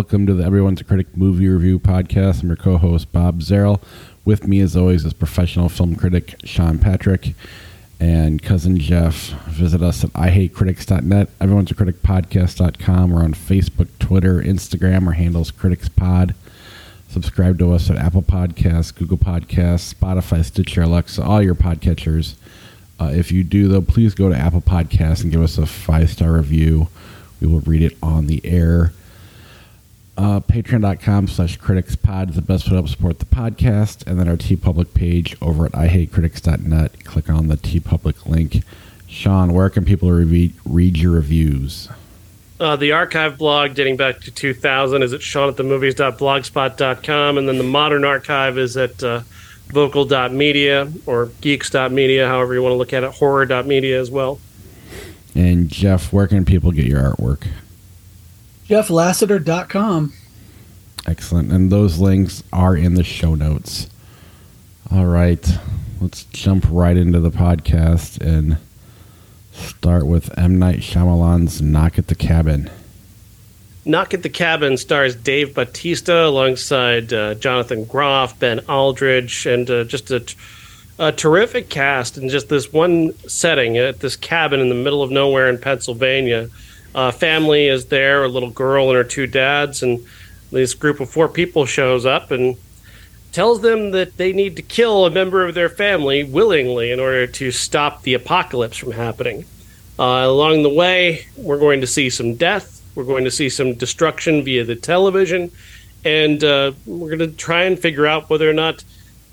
Welcome to the Everyone's a Critic movie review podcast. I'm your co host, Bob Zarrell. With me, as always, is professional film critic Sean Patrick and cousin Jeff. Visit us at ihatecritics.net, everyone's a critic podcast.com. We're on Facebook, Twitter, Instagram. Our handle's CriticsPod. Subscribe to us at Apple Podcasts, Google Podcasts, Spotify, Stitcher, Alexa, all your podcatchers. Uh, if you do, though, please go to Apple Podcasts and give us a five star review. We will read it on the air. Uh, Patreon.com slash criticspod is the best way to help support the podcast. And then our TeePublic page over at ihatecritics.net. Click on the TeePublic link. Sean, where can people read, read your reviews? Uh, the archive blog dating back to 2000 is at seanatthemovies.blogspot.com. And then the modern archive is at uh, vocal.media or geeks.media, however you want to look at it, horror.media as well. And Jeff, where can people get your artwork? JeffLassiter.com. Excellent. And those links are in the show notes. All right. Let's jump right into the podcast and start with M. Night Shyamalan's Knock at the Cabin. Knock at the Cabin stars Dave Bautista alongside uh, Jonathan Groff, Ben Aldridge, and uh, just a, a terrific cast in just this one setting at this cabin in the middle of nowhere in Pennsylvania. Uh, family is there, a little girl and her two dads, and this group of four people shows up and tells them that they need to kill a member of their family willingly in order to stop the apocalypse from happening. Uh, along the way, we're going to see some death, we're going to see some destruction via the television, and uh, we're going to try and figure out whether or not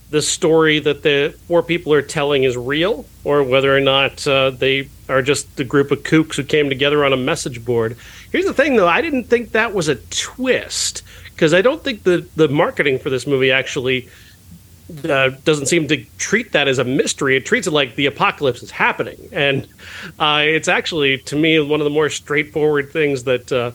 the story that the four people are telling is real or whether or not uh, they are just a group of kooks who came together on a message board. Here's the thing, though, I didn't think that was a twist because I don't think the the marketing for this movie actually uh, doesn't seem to treat that as a mystery. It treats it like the apocalypse is happening, and uh, it's actually to me one of the more straightforward things that uh,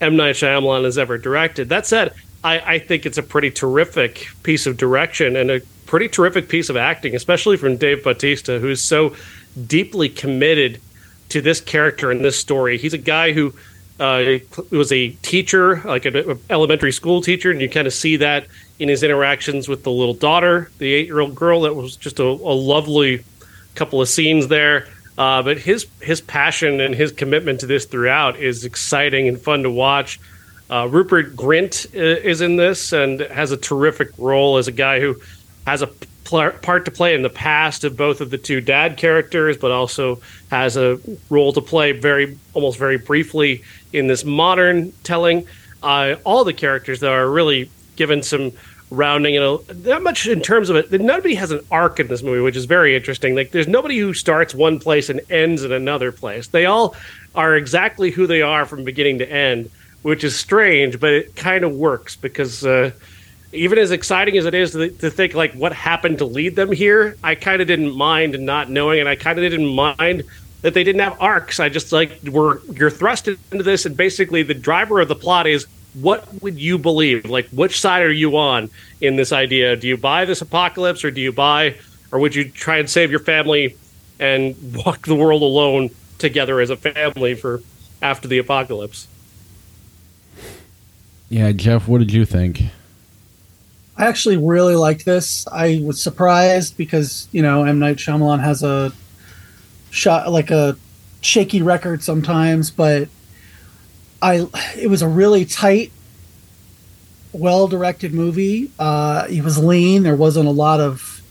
M Night Shyamalan has ever directed. That said. I, I think it's a pretty terrific piece of direction and a pretty terrific piece of acting, especially from Dave Bautista, who's so deeply committed to this character and this story. He's a guy who uh, was a teacher, like an elementary school teacher, and you kind of see that in his interactions with the little daughter, the eight-year-old girl. That was just a, a lovely couple of scenes there. Uh, but his his passion and his commitment to this throughout is exciting and fun to watch. Uh, Rupert Grint uh, is in this and has a terrific role as a guy who has a pl- part to play in the past of both of the two dad characters, but also has a role to play very almost very briefly in this modern telling. Uh, all the characters though are really given some rounding and not much in terms of it. Nobody has an arc in this movie, which is very interesting. Like there's nobody who starts one place and ends in another place. They all are exactly who they are from beginning to end which is strange, but it kind of works because uh, even as exciting as it is to, to, think like what happened to lead them here, I kind of didn't mind not knowing, and I kind of didn't mind that they didn't have arcs. I just like were you're thrust into this, and basically the driver of the plot is what would you believe? Like which side are you on in this idea? Do you buy this apocalypse, or do you buy, or would you try and save your family and walk the world alone together as a family for after the apocalypse? Yeah, Jeff, what did you think? I actually really liked this. I was surprised because you know M Night Shyamalan has a shot like a shaky record sometimes, but I it was a really tight, well directed movie. Uh, it was lean. There wasn't a lot of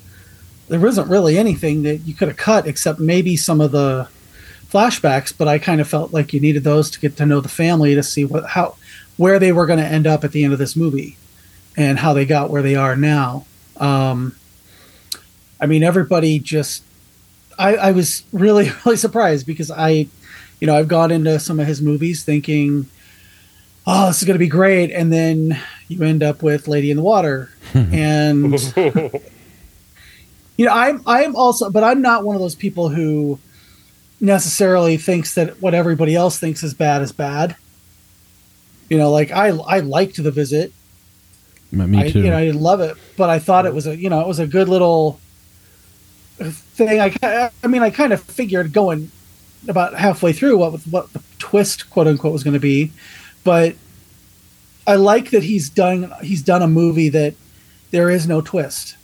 there wasn't really anything that you could have cut except maybe some of the flashbacks. But I kind of felt like you needed those to get to know the family to see what how where they were going to end up at the end of this movie and how they got where they are now. Um, I mean, everybody just, I, I was really, really surprised because I, you know, I've gone into some of his movies thinking, oh, this is going to be great. And then you end up with Lady in the Water. and, you know, I'm, I'm also, but I'm not one of those people who necessarily thinks that what everybody else thinks is bad is bad. You know, like I I liked the visit. Me I, too. you know, I love it, but I thought it was a you know it was a good little thing. I I mean I kind of figured going about halfway through what what the twist quote unquote was going to be, but I like that he's done he's done a movie that there is no twist.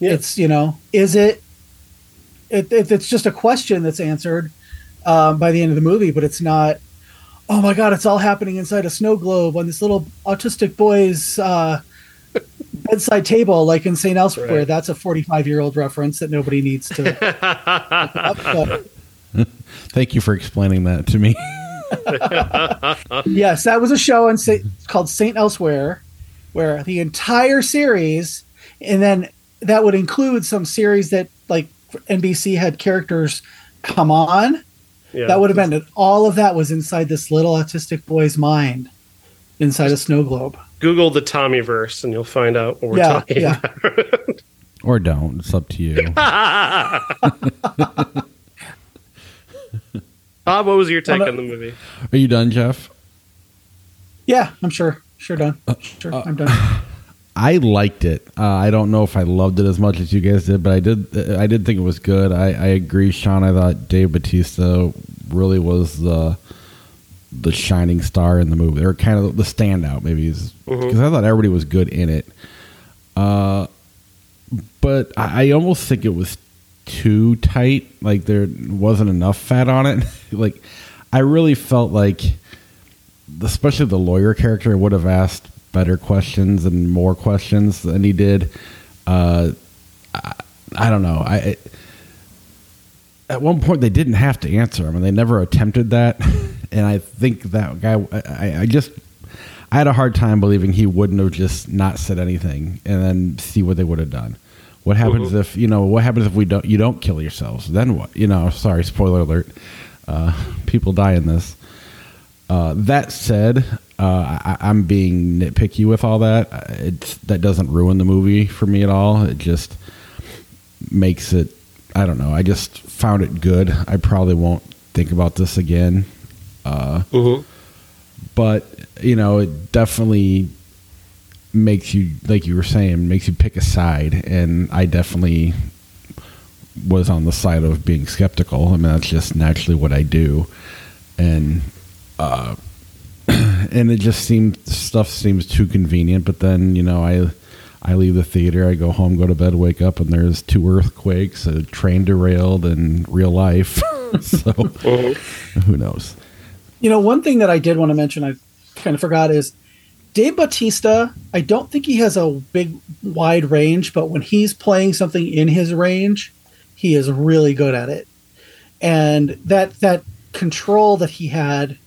Yeah. It's you know, is it? It, it it's just a question that's answered um, by the end of the movie, but it's not. Oh my god! It's all happening inside a snow globe on this little autistic boy's uh, bedside table, like in Saint Elsewhere. Right. That's a forty-five-year-old reference that nobody needs to. up, but Thank you for explaining that to me. yes, that was a show in Saint, called Saint Elsewhere, where the entire series, and then that would include some series that like NBC had characters come on. Yeah. That would have been it. All of that was inside this little autistic boy's mind, inside a snow globe. Google the Tommyverse and you'll find out what we're Yeah, talking yeah. about. or don't. It's up to you. Bob, what was your take I'm not- on the movie? Are you done, Jeff? Yeah, I'm sure. Sure done. Uh, sure, uh, I'm done. I liked it. Uh, I don't know if I loved it as much as you guys did, but I did. uh, I did think it was good. I, I agree, Sean. I thought Dave Bautista really was the the shining star in the movie, or kind of the standout, maybe, because I thought everybody was good in it. Uh, but I, I almost think it was too tight. Like there wasn't enough fat on it. like I really felt like, especially the lawyer character, I would have asked better questions and more questions than he did. Uh, I, I don't know. I it, at one point they didn't have to answer him, and they never attempted that. And I think that guy. I, I just I had a hard time believing he wouldn't have just not said anything and then see what they would have done. What happens if you know? What happens if we don't? You don't kill yourselves? Then what? You know? Sorry, spoiler alert. Uh, people die in this. Uh, that said, uh, I, I'm being nitpicky with all that. It's, that doesn't ruin the movie for me at all. It just makes it. I don't know. I just found it good. I probably won't think about this again. Uh, Mhm. but you know, it definitely makes you, like you were saying, makes you pick a side, and I definitely was on the side of being skeptical. I mean, that's just naturally what I do, and uh, and it just seems stuff seems too convenient. But then you know, I I leave the theater, I go home, go to bed, wake up, and there's two earthquakes, a train derailed, and real life. so who knows? You know, one thing that I did want to mention, I kind of forgot, is Dave Bautista. I don't think he has a big, wide range, but when he's playing something in his range, he is really good at it. And that that control that he had,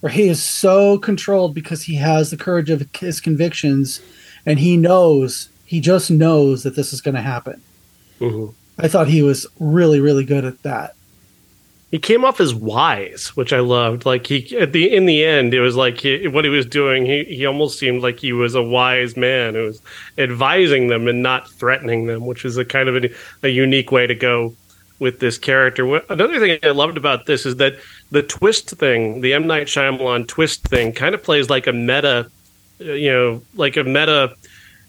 where he is so controlled because he has the courage of his convictions, and he knows, he just knows that this is going to happen. Mhm. I thought he was really, really good at that. He came off as wise, which I loved. Like he at the in the end, it was like he, what he was doing. He he almost seemed like he was a wise man who was advising them and not threatening them, which is a kind of a, a unique way to go with this character. Another thing I loved about this is that the twist thing, the M Night Shyamalan twist thing, kind of plays like a meta, uh, you know, like a meta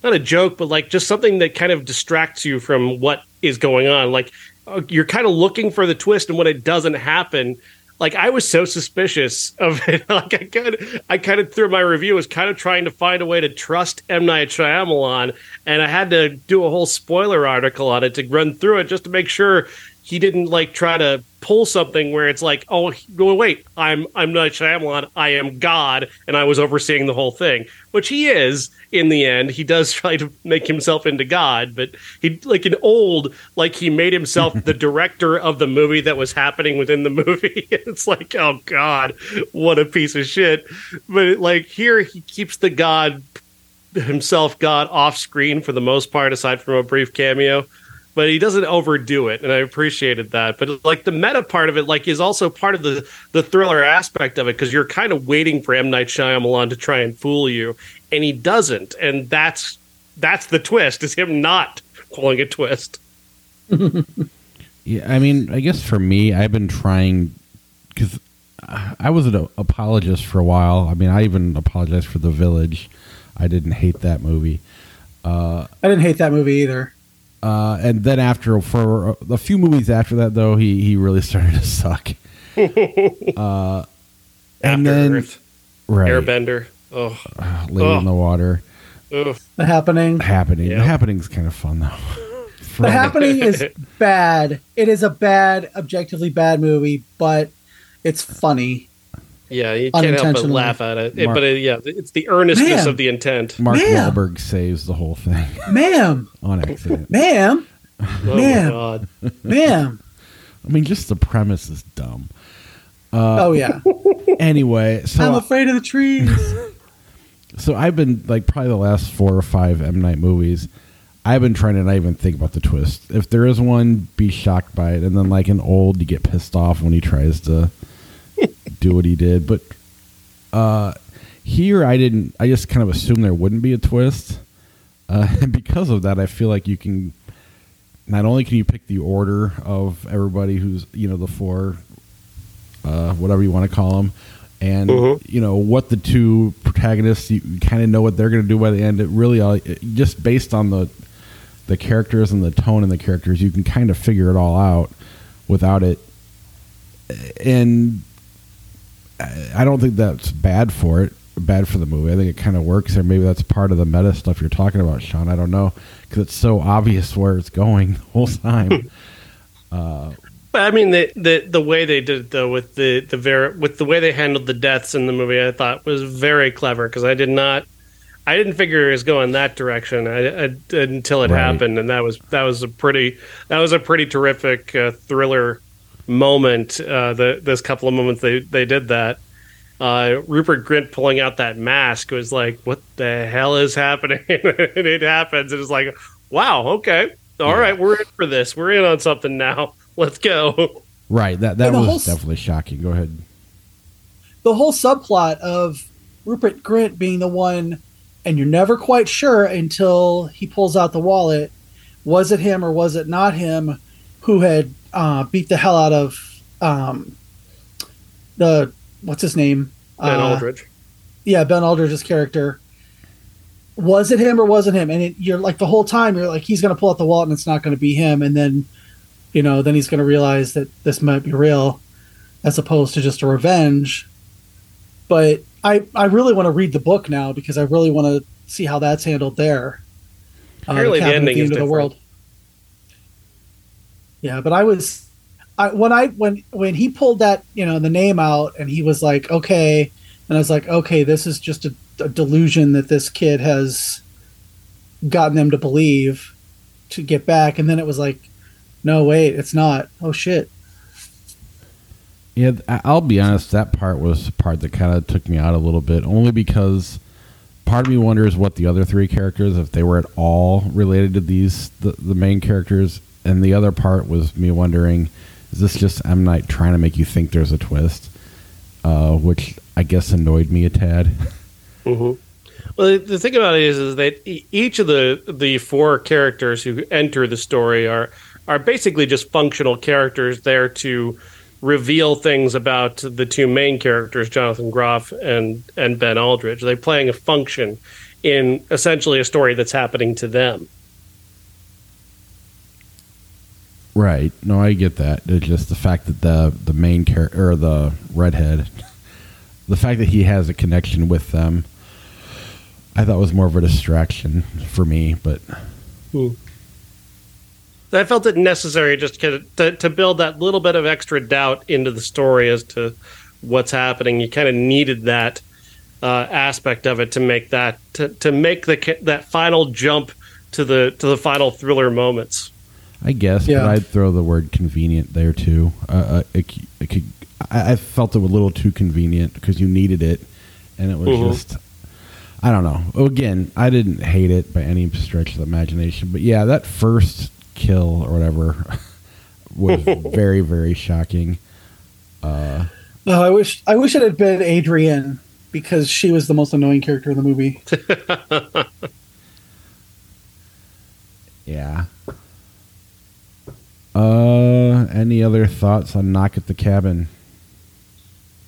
not a joke, but like just something that kind of distracts you from what is going on. Like uh, you're kind of looking for the twist, and when it doesn't happen, like I was so suspicious of it. like I kind of, I kind of through my review was kind of trying to find a way to trust M Night Shyamalan, and I had to do a whole spoiler article on it to run through it just to make sure he didn't like try to pull something where it's like, oh, wait, I'm I'm not Shyamalan, I am God, and I was overseeing the whole thing, which he is in the end. He does try to make himself into God, but he like an old, like he made himself the director of the movie that was happening within the movie. it's like, oh God, what a piece of shit. But like here, he keeps the God himself God off screen for the most part, aside from a brief cameo but he doesn't overdo it and i appreciated that but like the meta part of it like is also part of the the thriller aspect of it because you're kind of waiting for m night Shyamalan to try and fool you and he doesn't and that's that's the twist is him not calling a twist Yeah, I mean, I guess for me, I've been trying because uh, I was an apologist for a while. I mean, I even apologized for The Village. I didn't hate that movie. Uh, I didn't hate that movie either. Uh, and then after, for a few movies after that, though, he, he really started to suck. uh, and after then, earth right. airbender Oh, uh, Lady in the Water. ugh. The Happening. Happening. Yeah. The Happening's kind of fun though. The Happening is bad. It is a bad, objectively bad movie, but it's funny. Yeah, you can't help but laugh at it. It- Mark- but it, yeah, it's the earnestness Man. of the intent. Mark Ma'am. Wahlberg saves the whole thing Ma'am, on accident. ma'am, Oh Man. my god. ma'am. I mean, just the premise is dumb. Uh, oh yeah. Anyway, so I'm afraid of the trees. so I've been like probably the last four or five M Night movies. I've been trying to not even think about the twist. If there is one, be shocked by it, and then like an old, you get pissed off when he tries to do what he did. But uh, here, I didn't. I just kind of assumed there wouldn't be a twist, uh, and because of that, I feel like you can. Not only can you pick the order of everybody who's you know the four, uh, whatever you want to call them, and Mhm. you know what the two protagonists you kind of know what they're going to do by the end. It really all just based on the the characters and the tone and the characters, you can kind of figure it all out without it. And I don't think that's bad for it, bad for the movie. I think it kind of works there. Maybe that's part of the meta stuff you're talking about, Sean. I don't know because it's so obvious where it's going the whole time. But I mean, the, the the way they did it though, with the the ver- with the way they handled the deaths in the movie, I thought was very clever because I did not, I didn't figure it was going that direction I, I, until it Right. happened, and that was that was a pretty that was a pretty terrific uh, thriller moment. Uh, the this couple of moments they they did that. Uh, Rupert Grint pulling out that mask was like, "What the hell is happening?" and it happens, and it's like, "Wow, okay, all right, we're in for this. We're in on something now. Let's go." right. That that was whole s- definitely shocking. Go ahead. the whole subplot of Rupert Grint being the one, and you're never quite sure until he pulls out the wallet. Was it him or was it not him who had uh, beat the hell out of um, the what's his name? Ben Uh, Aldridge. Yeah, Ben Aldridge's character. Was it him or wasn't him? And it, you're like the whole time you're like he's going to pull out the wallet and it's not going to be him, and then you know then he's going to realize that this might be real, as opposed to just a revenge. But I I really want to read the book now because I really want to see how that's handled there. Uh, Apparently the at ending is End of the world. Yeah, but I was I when I when when he pulled that you know the name out and he was like okay and I was like okay this is just a, a delusion that this kid has gotten them to believe to get back and then it was like no wait it's not oh shit Yeah, I'll be honest. That part was the part that kind of took me out a little bit, only because part of me wonders what the other three characters, if they were at all related to these the, the main characters, and the other part was me wondering, is this just M Night trying to make you think there's a twist, uh, which I guess annoyed me a tad. hmm Well, the, thing about it is, is that each of the the four characters who enter the story are are basically just functional characters there to reveal things about the two main characters, Jonathan Groff and and Ben Aldridge. They're playing a function in essentially a story that's happening to them. Right. No, I get that. It's just the fact that the the main character or the redhead, the fact that he has a connection with them, I thought was more of a distraction for me. But I felt it necessary just to, to, to build that little bit of extra doubt into the story as to what's happening. You kind of needed that uh, aspect of it to make that to, to make the that final jump to the to the final thriller moments. I guess, Yeah. but I'd throw the word convenient there too. Uh, uh, it, it could, I, I felt it was a little too convenient because you needed it, and it was Mhm. just. I don't know. Again, I didn't hate it by any stretch of the imagination, but yeah, that first kill or whatever was very, very shocking. no I wish I wish it had been Adrienne because she was the most annoying character in the movie Yeah. Uh, any other thoughts on Knock at the Cabin?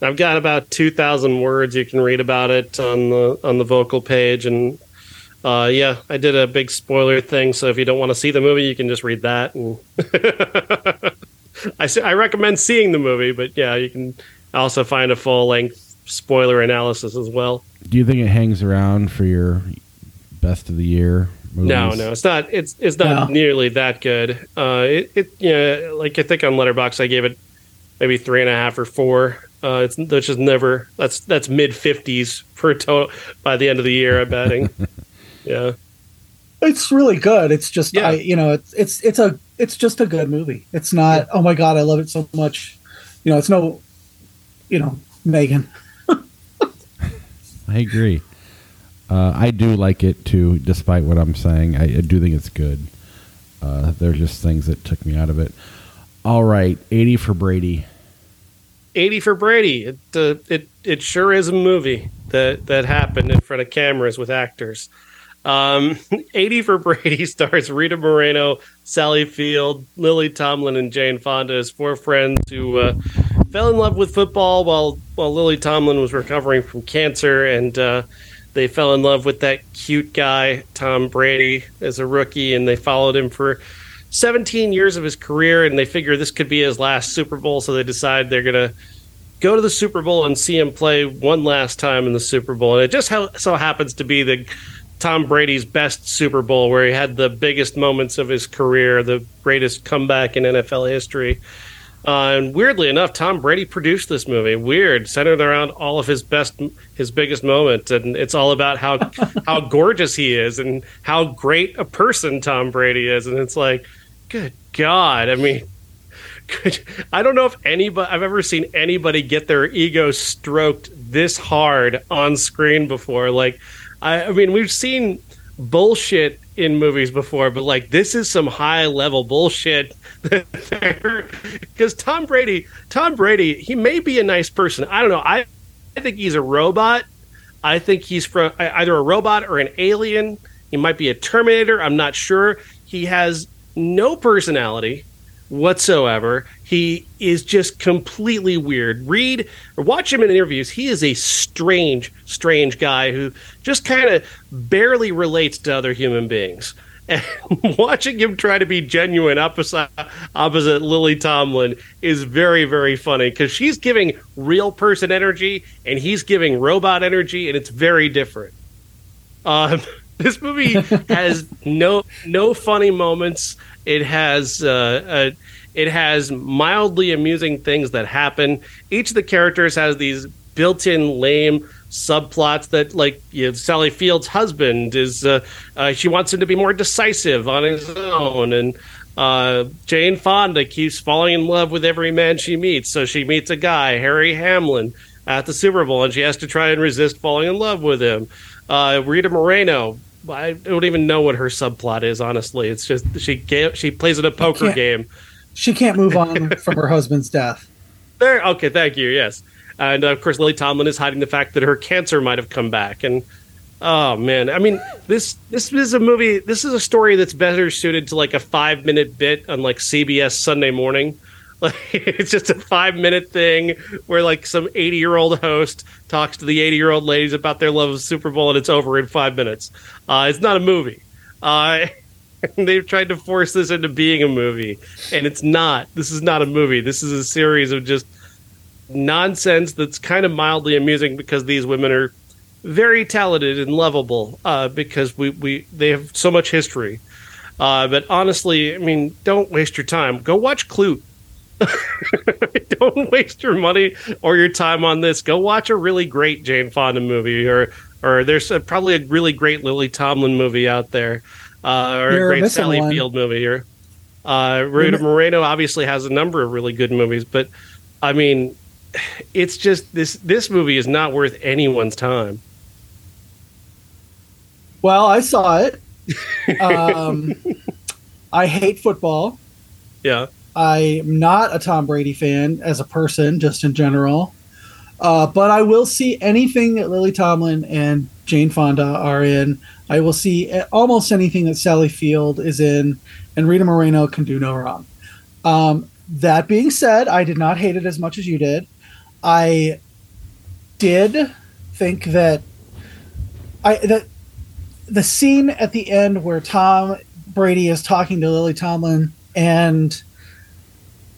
I've got about two thousand words. You can read about it on the on the vocal page, and uh, yeah, I did a big spoiler thing. So if you don't want to see the movie, you can just read that. And I I recommend seeing the movie, but yeah, you can also find a full length spoiler analysis as well. Do you think it hangs around for your best of the year? Movies? No, no, it's not. It's it's not No. nearly that good. Uh, it, it you know, like I think on Letterboxd I gave it maybe three and a half or four. Uh, it's which is never that's that's mid fifties for a total by the end of the year. I'm betting. yeah, It's really good. It's just Yeah. I you know it's it's it's a it's just a good movie. It's not oh my god I love it so much. You know it's no you know M3GAN. I agree. Uh, I do like it too, despite what I'm saying. I, I do think it's good. Uh, there's just things that took me out of it. All right, 80 for Brady. eighty for Brady. It uh, it it sure is a movie that that happened in front of cameras with actors. Um, 80 for Brady stars Rita Moreno, Sally Field, Lily Tomlin, and Jane Fonda as four friends who uh, fell in love with football while while Lily Tomlin was recovering from cancer, and uh, they fell in love with that cute guy Tom Brady as a rookie, and they followed him for 17 years of his career, and they figure this could be his last Super Bowl, so they decide they're gonna go to the Super Bowl and see him play one last time in the Super Bowl. And it just so happens to be the Tom Brady's best Super Bowl, where he had the biggest moments of his career, the greatest comeback in NFL history. Uh, and weirdly enough, Tom Brady produced this movie. Weird, centered around all of his best, his biggest moments, and it's all about how how gorgeous he is and how great a person Tom Brady is. And it's like, good God, I mean, could, I don't know if anybody I've ever seen anybody get their ego stroked this hard on screen before. Like, I, I mean, we've seen bullshit in movies before, but like this is some high level bullshit. Because Tom Brady, Tom Brady, he may be a nice person. I don't know. I, I think he's a robot. I think he's from either a robot or an alien. He might be a Terminator. I'm not sure. He has no personality whatsoever. He is just completely weird. Read or watch him in interviews. He is a strange, strange guy who just kind of barely relates to other human beings. And watching him try to be genuine opposite, opposite Lily Tomlin is very, very funny because she's giving real person energy and he's giving robot energy, and it's very different. Um, this movie has no no funny moments. It has uh, uh, it has mildly amusing things that happen. Each of the characters has these built-in lame subplots that like you know, Sally Field's husband is uh, uh, she wants him to be more decisive on his own. And uh, Jane Fonda keeps falling in love with every man she meets. So she meets a guy Harry Hamlin at the Super Bowl and she has to try and resist falling in love with him. Uh, Rita Moreno I don't even know what her subplot is honestly it's just she ga- she plays in a poker can't- game She can't move on from her husband's death. there. Okay, thank you. Yes, and of course, Lily Tomlin is hiding the fact that her cancer might have come back. And oh man, I mean this this is a movie. This is a story that's better suited to like a five minute bit on like CBS Sunday Morning. Like it's just a five minute thing where like some eighty year old host talks to the eighty year old ladies about their love of Super Bowl, and it's over in five minutes. Uh, it's not a movie. Uh, they've tried to force this into being a movie and it's not. This is not a movie. This is a series of just nonsense that's kind of mildly amusing because these women are very talented and lovable uh, because we, we they have so much history. Uh, but honestly i mean don't waste your time. Go watch Klute don't waste your money or your time on this go watch a really great jane fonda movie or or there's a, probably a really great lily tomlin movie out there uh, or You're a great Sally one. Field movie here. Uh, Rita Moreno obviously has a number of really good movies, but I mean, it's just this this movie is not worth anyone's time. Well, I saw it. Um, I hate football. Yeah, I'm not a Tom Brady fan as a person, just in general. Uh, but I will see anything that Lily Tomlin and Jane Fonda are in. I will see almost anything that Sally Field is in, and Rita Moreno can do no wrong. Um, that being said, I did not hate it as much as you did. I did think that I that the scene at the end where Tom Brady is talking to Lily Tomlin and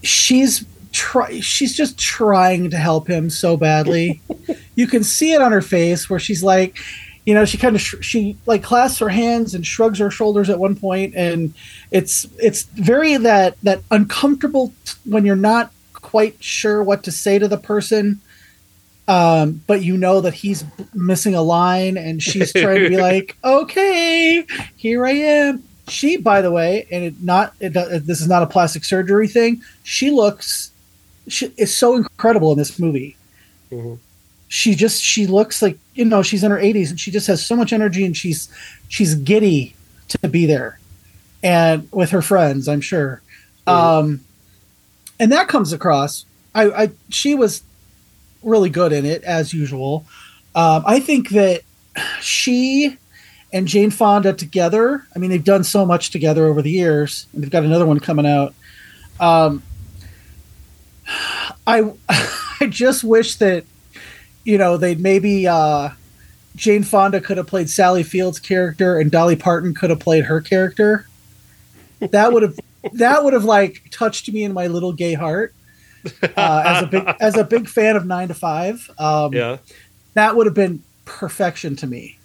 she's try she's just trying to help him so badly. you can see it on her face where she's like, you know, she kind of sh- she like clasps her hands and shrugs her shoulders at one point, and it's it's very that that uncomfortable t- when you're not quite sure what to say to the person. Um, but you know that he's b- missing a line, and she's trying to be like, "Okay, here I am." She, by the way, and it not it, this is not a plastic surgery thing. She looks, she is so incredible in this movie. Mhm. She just she looks like you know she's in her 80s, and she just has so much energy, and she's she's giddy to be there, and with her friends, I'm sure. Um, and that comes across. I, I she was really good in it as usual. Um, I think that she and Jane Fonda together. I mean, they've done so much together over the years, and they've got another one coming out. Um, I I just wish that you know they'd maybe uh, Jane Fonda could have played Sally Field's character, and Dolly Parton could have played her character. That would have that would have like touched me in my little gay heart. Uh, as a big as a big fan of Nine to Five, um, Yeah. that would have been perfection to me.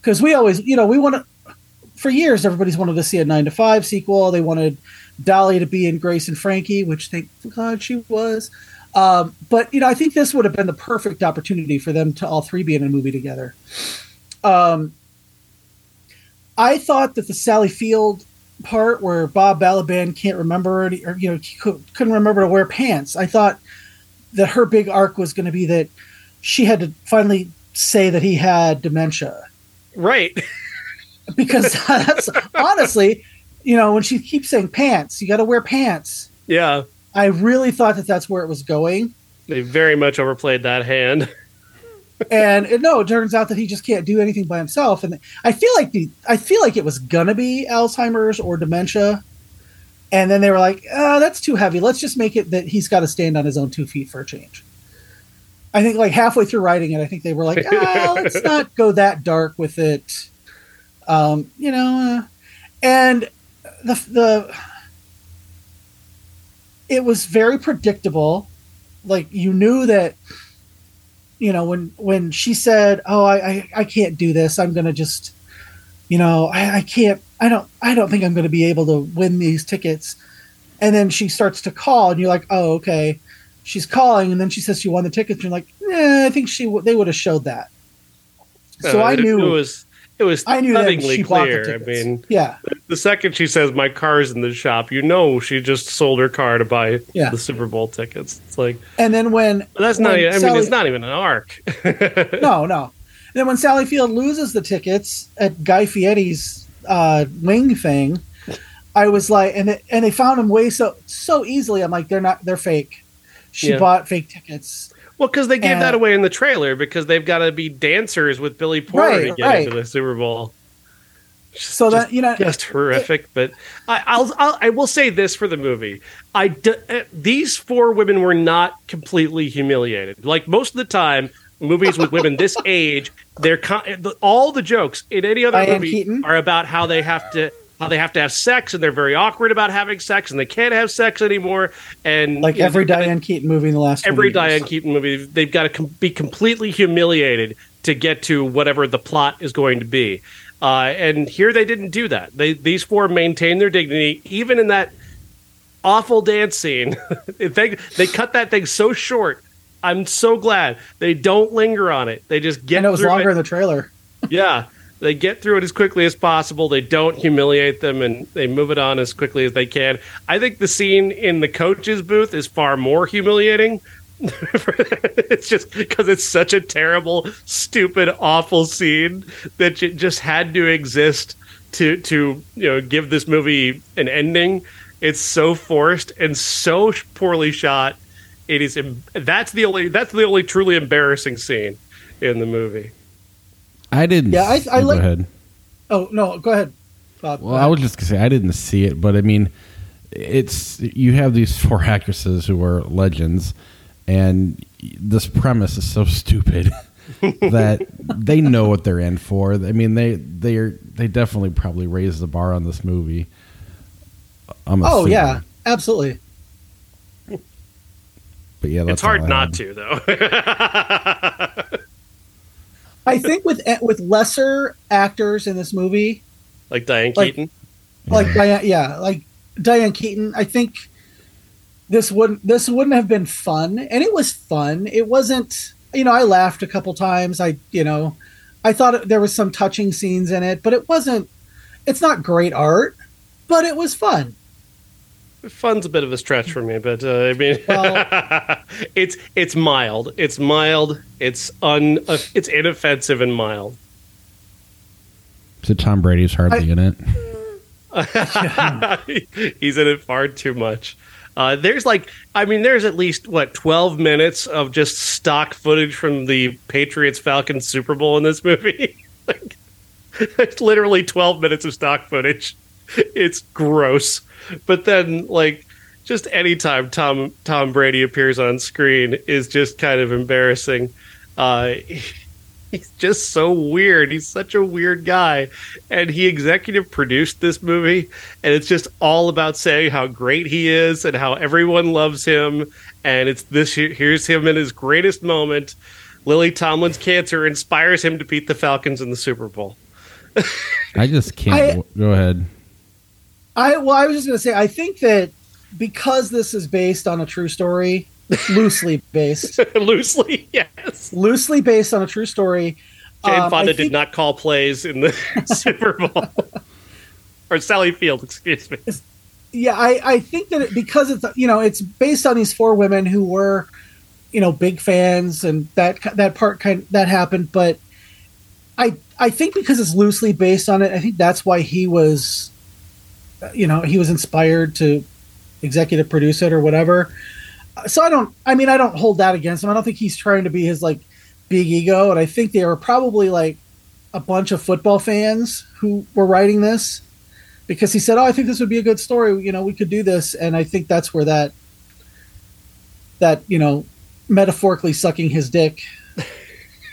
Because we always, you know, we want to. For years, everybody's wanted to see a Nine to Five sequel. They wanted Dolly to be in Grace and Frankie, which thank God she was. Um, but you know, I think this would have been the perfect opportunity for them to all three be in a movie together. Um, I thought that the Sally Field part where Bob Balaban can't remember or you know couldn't remember to wear pants. I thought that her big arc was going to be that she had to finally say that he had dementia Right. because that's honestly, you know, when she keeps saying pants, you got to wear pants. yeah. I really thought that that's where it was going, They very much overplayed that hand. and it, no, it turns out that he just can't do anything by himself. And I feel like the I feel like it was gonna be Alzheimer's or dementia, and then they were like, oh, "That's too heavy. Let's just make it that he's got to stand on his own two feet for a change." I think like halfway through writing it, I think they were like, ah, "Let's not go that dark with it," um, you know. Uh, and the the it was very predictable. Like you knew that you know when when she said oh i i, I can't do this i'm gonna just you know I, I can't i don't i don't think i'm gonna be able to win these tickets and then she starts to call and you're like oh okay she's calling and then she says she won the tickets and you're like eh, i think she w- they would have showed that so Uh, i it- knew it was it was i knew stunningly she clear. I mean, yeah the second she says my car's in the shop, you know she just sold her car to buy Yeah. the Super Bowl tickets. It's like and then when that's not. when even- I mean, it's not even an arc. no, no. And then when Sally Field loses the tickets at Guy Fieri's uh, wing thing, I was like, and they, and they found him way so so easily. I'm like, they're not, they're fake. She Yeah. bought fake tickets. Well, because they gave And- that away in the trailer because they've got to be dancers with Billy Porter Right, to get right. into the Super Bowl. So that you know, just horrific. But I, I'll, I'll I will say this for the movie: I d- uh, these four women were not completely humiliated. Like most of the time, movies with women this age, they're con- all the jokes in any other Diane movie Keaton? are about how they have to. How they have to have sex and they're very awkward about having sex and they can't have sex anymore and like you know, every Diane Keaton movie in the last 20 every. Diane Keaton movie, they've got to com- be completely humiliated to get to whatever the plot is going to be. Uh, and here they didn't do that. They these four maintained their dignity, even in that awful dance scene. they they cut that thing so short. I'm so glad they don't linger on it. They just get and it was longer it. in the trailer. Yeah, they get through it as quickly as possible. They don't humiliate them, and they move it on as quickly as they can. I think the scene in the coach's booth is far more humiliating. it's just because it's such a terrible, stupid, awful scene that it just had to exist to to you know give this movie an ending. It's so forced and so poorly shot. It is. That's the only. That's the only truly embarrassing scene in the movie. I didn't. Yeah, I, go like- ahead. Oh no, go ahead. Bob. Well, I was just gonna say I didn't see it, but I mean, it's you have these four actresses who are legends, and this premise is so stupid that they know what they're in for. I mean, they they are they definitely probably raised the bar on this movie. I'm oh assuming. yeah, absolutely. but yeah, that's it's hard not to though. I think with eh, with lesser actors in this movie, like Diane Like- Keaton. like Diane, yeah, like Diane Keaton, I think this wouldn't this wouldn't have been fun, and it was fun. It wasn't, you know, I laughed a couple times. I, you know, I thought it, there was some touching scenes in it, but it wasn't. It's not great art, but it was fun. Fun's a bit of a stretch for me, but uh, I mean, Well- it's it's mild. It's mild. It's un. Uh, it's inoffensive and mild. So Tom Brady's hardly in it. He's in it far too much. Uh, there's like, I mean, there's at least what 12 minutes of just stock footage from the Patriots Falcons Super Bowl in this movie. like, it's literally 12 minutes of stock footage. It's gross. But then, like, just anytime Tom Tom Brady appears on screen is just kind of embarrassing. Uh, he's just so weird. He's such a weird guy. And he executive produced this movie, and it's just all about saying how great he is and how everyone loves him. And it's this here's him in his greatest moment. Lily Tomlin's cancer inspires him to beat the Falcons in the Super Bowl. I just can't. I- go ahead. I well, I was just going to say, I think that because this is based on a true story, loosely based, Loosely, yes. loosely based on a true story. Jane um, Fonda think- did not call plays in the Super Bowl. or Sally Field, excuse me. yeah i i think that it, because it's you know it's based on these four women who were you know big fans and that that part kind that happened but i i think because it's loosely based on it i think that's why he was you know he was inspired to executive produce it or whatever so i don't i mean i don't hold that against him i don't think he's trying to be his like big ego and i think they were probably like a bunch of football fans who were writing this because he said, "Oh, I think this would be a good story. You know, we could do this." And I think that's where that that you know, metaphorically sucking his dick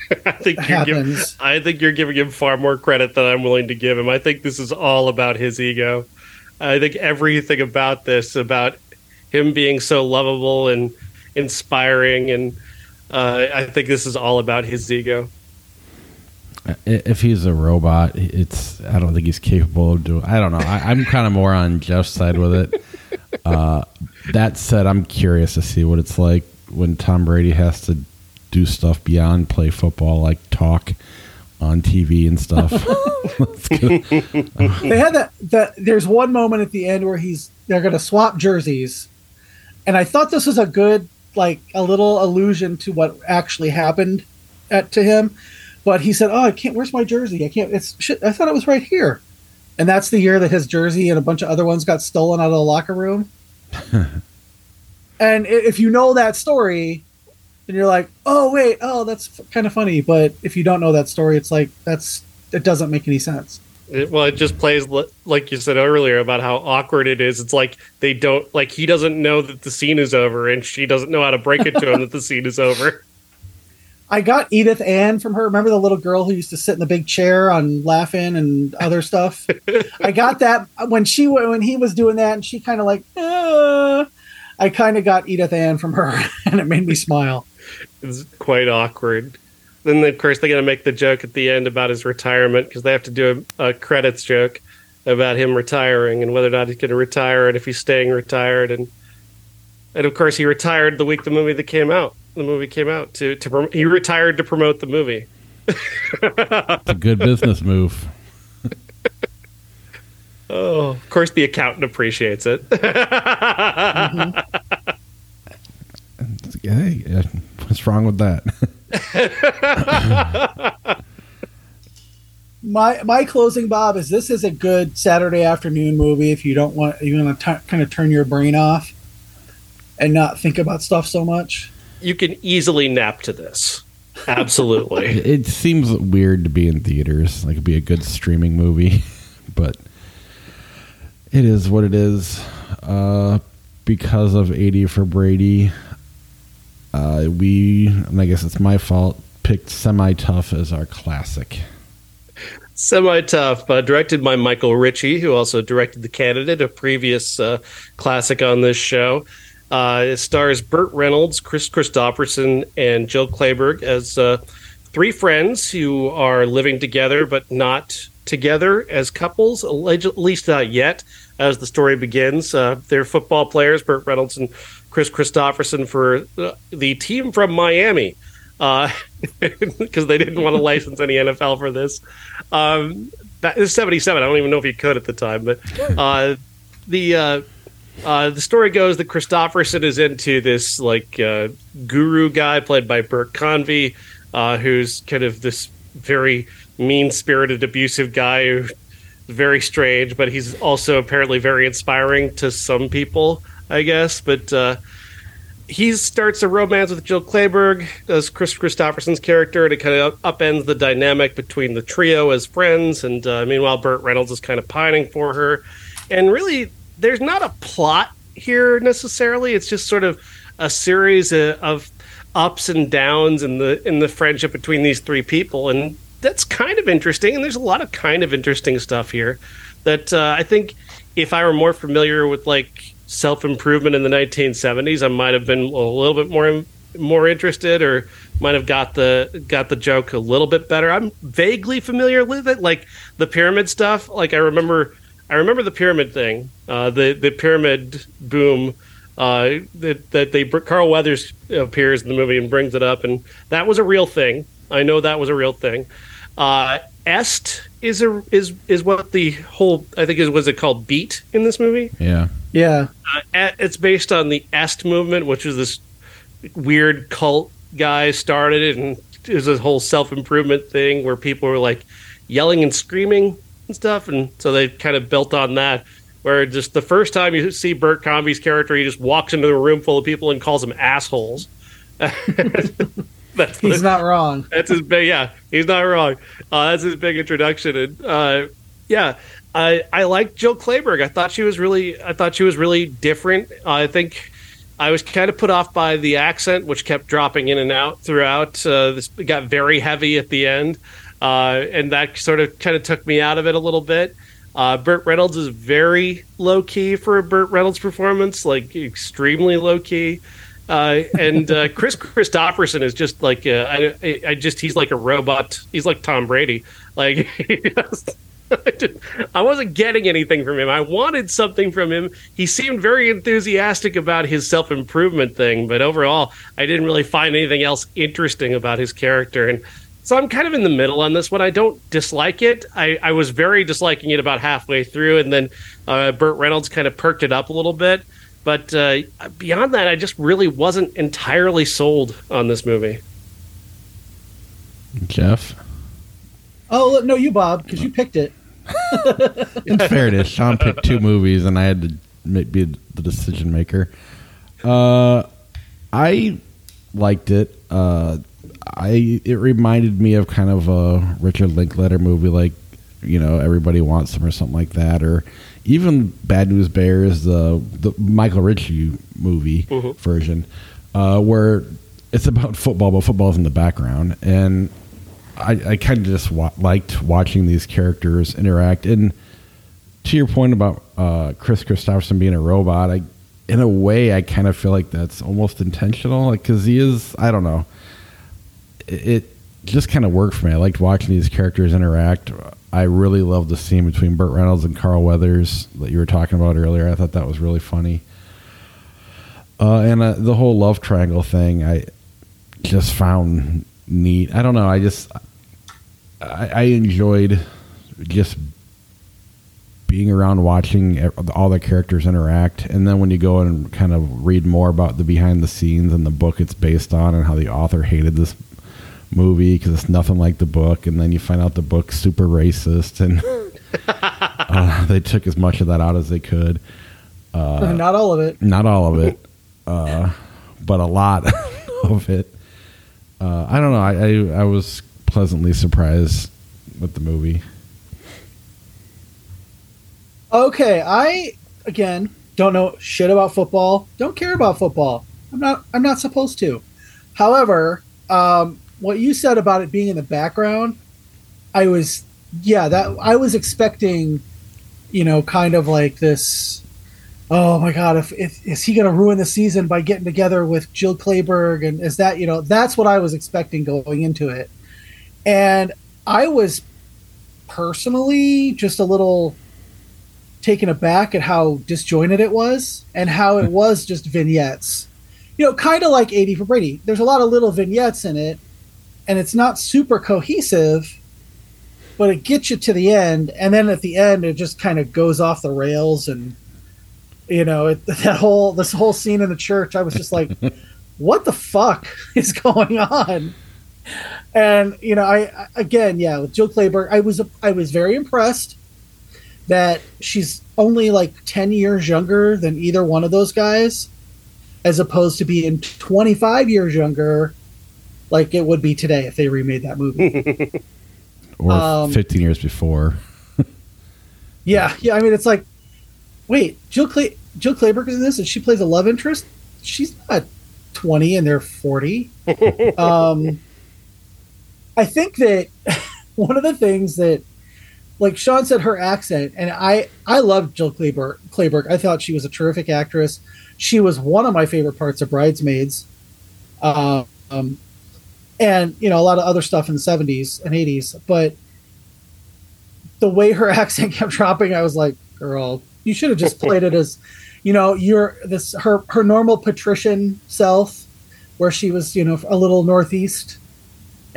I think you're giving. I think you're giving him far more credit than I'm willing to give him. I think this is all about his ego. I think everything about this, about him being so lovable and inspiring, and uh, I think this is all about his ego. If he's a robot, it's. I don't think he's capable of doing. I don't know. I, I'm kind of more on Jeff's side with it. Uh, that said, I'm curious to see what it's like when Tom Brady has to do stuff beyond play football, like talk on TV and stuff. They had that that there's one moment at the end where he's they're going to swap jerseys, and I thought this was a good like a little allusion to what actually happened at, to him. But he said, "Oh, I can't. Where's my jersey? I can't. It's shit. I thought it was right here." And that's the year that his jersey and a bunch of other ones got stolen out of the locker room. and if you know that story, then you're like, "Oh, wait. Oh, that's f- kind of funny." But if you don't know that story, it's like that's it doesn't make any sense. It, well, it just plays li- like you said earlier about how awkward it is. It's like they don't like he doesn't know that the scene is over, and she doesn't know how to break it to him that the scene is over. I got Edith Ann from her. Remember the little girl who used to sit in the big chair on Laugh-In and other stuff? I got that when she when he was doing that, and she kind of like, uh, I kind of got Edith Ann from her, and it made me smile. It's quite awkward. Then, of course, they're going to make the joke at the end about his retirement because they have to do a, a credits joke about him retiring and whether or not he's going to retire and if he's staying retired. And and of course, he retired the week the movie that came out. The movie came out to to prom- he retired to promote the movie. it's a good business move. Oh, of course, the accountant appreciates it. Hey, uh, what's wrong with that? My my closing, Bob, is this is a good Saturday afternoon movie if you don't want you want to kind of turn your brain off and not think about stuff so much. you can easily nap to this. Absolutely. it seems weird to be in theaters. Like it'd be a good streaming movie, but it is what it is. Uh, because of 80 for Brady, uh, we, and I guess it's my fault, picked Semi Tough as our classic. Semi Tough, uh, directed by Michael Ritchie, who also directed The Candidate, a previous uh, classic on this show. Uh, it stars Burt Reynolds, Kris Kristofferson, and Jill Clayburgh as uh, three friends who are living together but not together as couples, at least not yet. As the story begins, uh, they're football players, Burt Reynolds and Kris Kristofferson for uh, the team from Miami, because uh, they didn't want to license any NFL for this. Um, that is seventy seven. I don't even know if you could at the time, but uh, the uh, uh, the story goes that Kristofferson is into this like uh, guru guy played by Bert Convy, uh, who's kind of this very mean spirited, abusive guy who's very strange, but he's also apparently very inspiring to some people, I guess. But uh, he starts a romance with Jill Clayburgh as Kris Kristofferson's character, and it kind of upends the dynamic between the trio as friends. And uh, meanwhile, Burt Reynolds is kind of pining for her. And really, there's not a plot here necessarily. It's just sort of a series of, of ups and downs in the in the friendship between these three people, and that's kind of interesting. And there's a lot of kind of interesting stuff here that uh, I think if I were more familiar with like self improvement in the 1970s, I might have been a little bit more more interested or might have got the got the joke a little bit better. I'm vaguely familiar with it, like the pyramid stuff. Like I remember I remember the pyramid thing, uh, the the pyramid boom. Uh, that that they Carl Weathers appears in the movie and brings it up, and that was a real thing. I know that was a real thing. Uh, Est is a is is what the whole I think is was it called Beat in this movie. Yeah, yeah. Uh, it's based on the Est movement, which is this weird cult guy started it, and it was a whole self improvement thing where people were like yelling and screaming and stuff, and so they kind of built on that. Where just the first time you see Bert Convy's character, he just walks into a room full of people and calls them assholes. that's he's the, not wrong. That's his big yeah. He's not wrong. Uh, that's his big introduction, and uh, yeah, I I like Jill Clayburgh. I thought she was really I thought she was really different. Uh, I think I was kind of put off by the accent, which kept dropping in and out throughout. Uh, this got very heavy at the end uh, and that sort of kind of took me out of it a little bit. Uh, Burt Reynolds is very low key for a Burt Reynolds performance, like extremely low key. Uh, and uh, Kris Kristofferson is just like uh, I, I just he's like a robot. He's like Tom Brady. Like I wasn't getting anything from him. I wanted something from him. He seemed very enthusiastic about his self improvement thing, but overall, I didn't really find anything else interesting about his character. And so I'm kind of in the middle on this one. I don't dislike it. I, I was very disliking it about halfway through, and then uh, Burt Reynolds kind of perked it up a little bit. But uh, beyond that, I just really wasn't entirely sold on this movie. Jeff? Oh, no, you, Bob, because you picked it. in fairness, Sean picked two movies, and I had to make, be the decision maker. Uh, I liked it. Uh, I it reminded me of kind of a Richard Linklater movie, like you know Everybody Wants Some or something like that, or even Bad News Bears, the the Michael Ritchie movie mm-hmm. version, uh, where it's about football, but football's in the background, and I, I kind of just wa- liked watching these characters interact. And to your point about uh, Kris Kristofferson being a robot, I in a way I kind of feel like that's almost intentional, because like, he is. I don't know it just kind of worked for me. I liked watching these characters interact. I really loved the scene between Burt Reynolds and Carl Weathers that you were talking about earlier. I thought that was really funny. Uh, and uh, the whole love triangle thing, I just found neat. I don't know. I just I, I enjoyed just being around watching all the characters interact and then when you go and kind of read more about the behind the scenes and the book it's based on and how the author hated this movie because it's nothing like the book, and then you find out the book's super racist, and uh, they took as much of that out as they could. Uh, not all of it. Not all of it, uh, but a lot of it. Uh, I don't know. I, I I was pleasantly surprised with the movie. Okay, I again don't know shit about football. Don't care about football. I'm not. I'm not supposed to. However, um, what you said about it being in the background, I was yeah, that I was expecting, you know, kind of like this oh my god, if, if is he gonna ruin the season by getting together with Jill Clayburgh and is that you know, that's what I was expecting going into it. And I was personally just a little taken aback at how disjointed it was and how it hmm. was just vignettes. You know, kind of like 80 for Brady. There's a lot of little vignettes in it, and it's not super cohesive, but it gets you to the end. And then at the end, it just kind of goes off the rails. And, you know, it, that whole, this whole scene in the church, I was just like, what the fuck is going on? And you know, I again, yeah, with Jill Clayburgh, I was I was very impressed that she's only like ten years younger than either one of those guys, as opposed to being twenty five years younger, like it would be today if they remade that movie. or Um, 15 years before. yeah, yeah. I mean, it's like, wait, Jill Clay Jill Clayburgh is in this, and she plays a love interest. She's not twenty, and they're forty. um, I think that one of the things that, like Sean said, her accent, and I I loved Jill Clayburgh. Clayburgh. I thought she was a terrific actress. She was one of my favorite parts of Bridesmaids, um, and you know a lot of other stuff in the seventies and eighties. But the way her accent kept dropping, I was like, "Girl, you should have just played it as, you know, you're this her her normal patrician self, where she was, you know, a little northeast."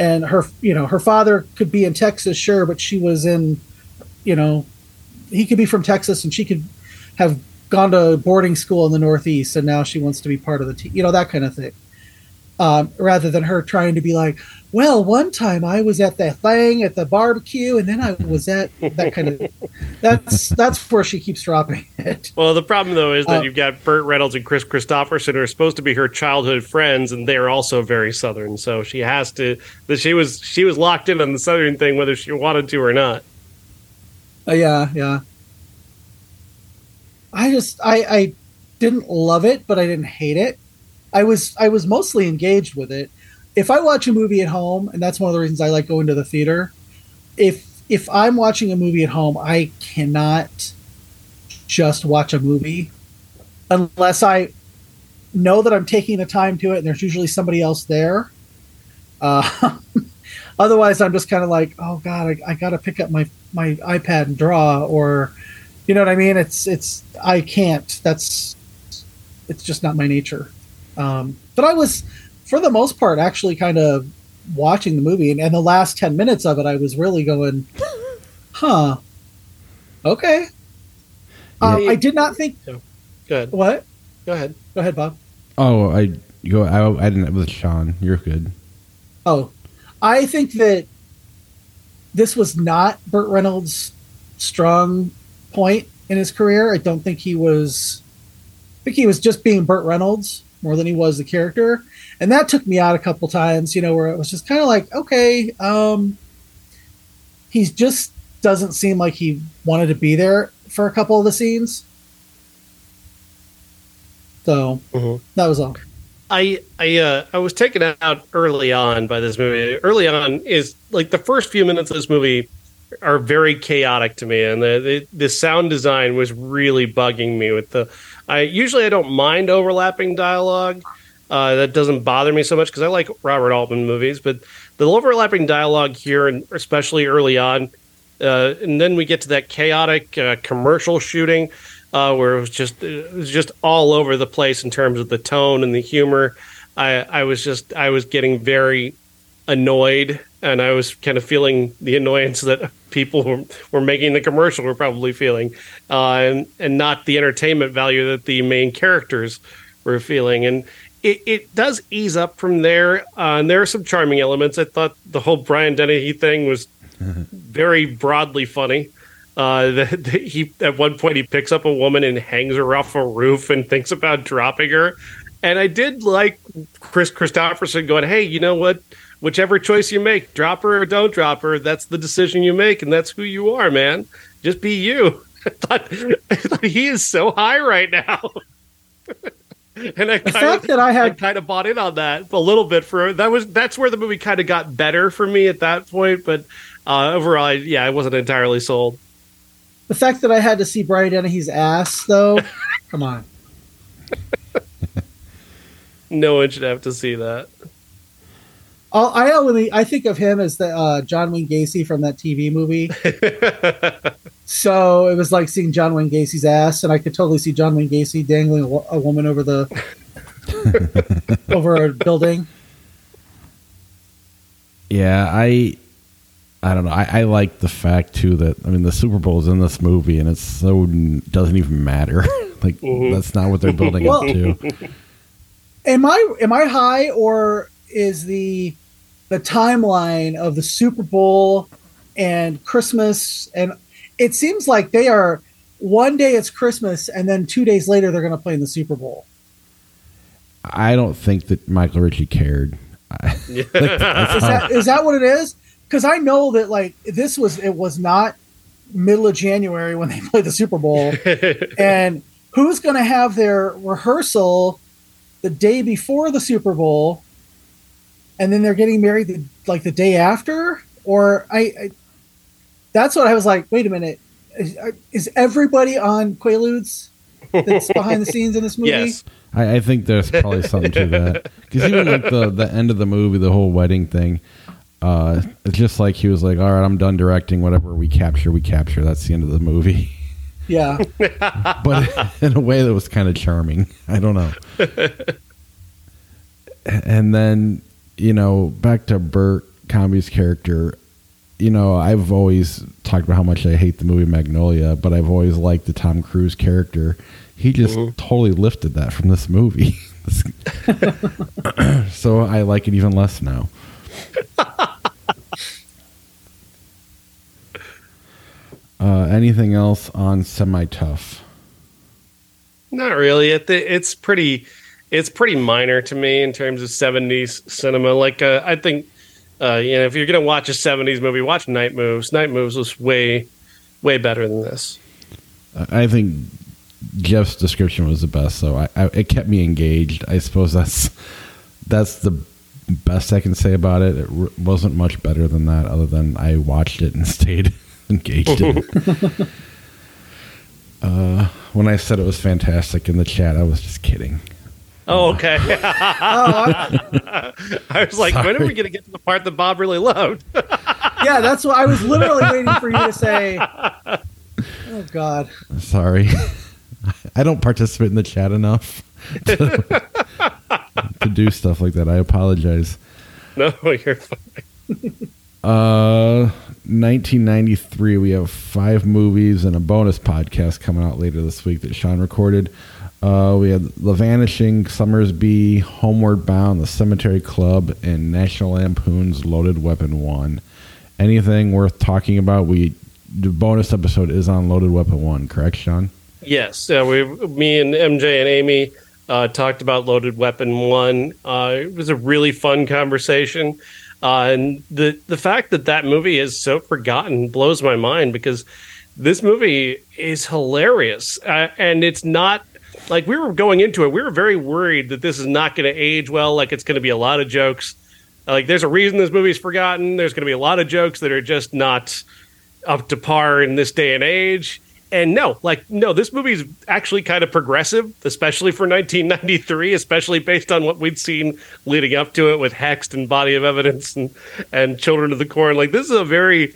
and her you know her father could be in Texas sure but she was in you know he could be from Texas and she could have gone to boarding school in the northeast and now she wants to be part of the team you know that kind of thing um, rather than her trying to be like well one time I was at the thing at the barbecue and then I was at that kind of that's that's where she keeps dropping it Well, the problem though is that Uh, you've got Burt Reynolds and Kris Kristofferson who are supposed to be her childhood friends, and they're also very Southern. So she has to. That she was she was locked in on the Southern thing, whether she wanted to or not. Uh, yeah, yeah. I just I I didn't love it, but I didn't hate it. I was I was mostly engaged with it. If I watch a movie at home, and that's one of the reasons I like going to the theater, if if I'm watching a movie at home, I cannot just watch a movie unless I know that I'm taking the time to it and there's usually somebody else there. Uh, otherwise, I'm just kind of like, oh god, I, I got to pick up my my iPad and draw, or you know what I mean. It's it's I can't. That's it's just not my nature. Um, but I was, for the most part, actually kind of watching the movie, and, and the last ten minutes of it, I was really going, huh, okay. Um, I did not think Go ahead. what. Go ahead. Go ahead, Bob. Oh, I go. I, I didn't. It was Sean. You're good. Oh, I think that this was not Burt Reynolds' strong point in his career. I don't think he was. I think he was just being Burt Reynolds more than he was the character, and that took me out a couple times. You know, where it was just kind of like, okay, um, he just doesn't seem like he wanted to be there for a couple of the scenes. So Mhm. that was all. I I uh, I was taken out early on by this movie. Early on is like the first few minutes of this movie are very chaotic to me, and the the, the sound design was really bugging me. With the I usually I don't mind overlapping dialogue. Uh, that doesn't bother me so much because I like Robert Altman movies, but the overlapping dialogue here, and especially early on, uh, and then we get to that chaotic uh, commercial shooting uh, where it was just it was just all over the place in terms of the tone and the humor. I I was just I was getting very annoyed, and I was kind of feeling the annoyance that people who were making the commercial were probably feeling, uh, and and not the entertainment value that the main characters were feeling. And it, it does ease up from there. Uh, and there are some charming elements. I thought the whole Brian Dennehy thing was very broadly funny. Uh, the, he at one point he picks up a woman and hangs her off a roof and thinks about dropping her. And I did like Kris Kristofferson going, "Hey, you know what? Whichever choice you make, drop her or don't drop her, that's the decision you make, and that's who you are, man. Just be you." I thought, I thought he is so high right now. and I The kind fact of, that I I had kind of bought in on that a little bit for that was that's where the movie kind of got better for me at that point. But uh, overall, I, yeah, I wasn't entirely sold. The fact that I had to see Brian Dennehy's ass, though, come on. No one should have to see that. I'll- only I think of him as the uh, John Wayne Gacy from that TV movie. so it was like seeing John Wayne Gacy's ass, and I could totally see John Wayne Gacy dangling a, a woman over the over a building. Yeah, I I don't know. I, I like the fact too that I mean the Super Bowl is in this movie and it's so doesn't even matter. like Mhm. that's not what they're building up to. Am I am I high or is the the timeline of the Super Bowl and Christmas and it seems like they are one day it's Christmas and then two days later they're going to play in the Super Bowl. I don't think that Michael Ritchie cared. I, Is that is that what it is? Because I know that like this was it was not middle of January when they played the Super Bowl, and who's going to have their rehearsal the day before the Super Bowl, and then they're getting married the, like the day after? Or I, I, that's what I was like. Wait a minute, is, is everybody on Quaaludes that's behind the scenes in this movie? yes. I, I think there's probably something to that because even like the the end of the movie, the whole wedding thing. Uh, it's just like he was like, "All right, I'm done directing. Whatever we capture, we capture. That's the end of the movie." Yeah, but in a way that was kind of charming. I don't know. and then, you know, back to Bert Convy's character. You know, I've always talked about how much I hate the movie Magnolia, but I've always liked the Tom Cruise character. He just totally lifted that from this movie. so I like it even less now. uh, anything else on semi tough? Not really. It, it's pretty. It's pretty minor to me in terms of '70s cinema. Like uh, I think, uh, you know, if you're gonna watch a '70s movie, watch Night Moves. Night Moves was way, way better than this. I think Jeff's description was the best, so I, I, it kept me engaged. I suppose that's that's the best I can say about it. It r- wasn't much better than that, other than I watched it and stayed engaged in it. uh, when I said it was fantastic in the chat, I was just kidding. Oh, okay. oh, I, I was like, when are we gonna get to the part that Bob really loved? yeah, that's what I was literally waiting for you to say. Oh God. Sorry, I don't participate in the chat enough to, to do stuff like that. I apologize. no, you're fine. Uh, 1993. We have five movies and a bonus podcast coming out later this week that Sean recorded. Uh, we had The Vanishing, Sommersby, Homeward Bound, The Cemetery Club, and National Lampoon's Loaded Weapon One. Anything worth talking about? We the bonus episode is on Loaded Weapon One, correct, Sean? Yes, uh, we, me and MJ and Amy uh, talked about Loaded Weapon One. Uh, it was a really fun conversation, uh, and the the fact that that movie is so forgotten blows my mind because this movie is hilarious, uh, and it's not like we were going into it. We were very worried that this is not going to age well. Like it's going to be a lot of jokes. Like there's a reason this movie's forgotten. There's going to be a lot of jokes that are just not up to par in this day and age. And no, like no, this movie's actually kind of progressive, especially for 1993, especially based on what we'd seen leading up to it with Hexed and Body of Evidence and and Children of the Corn. Like this is a very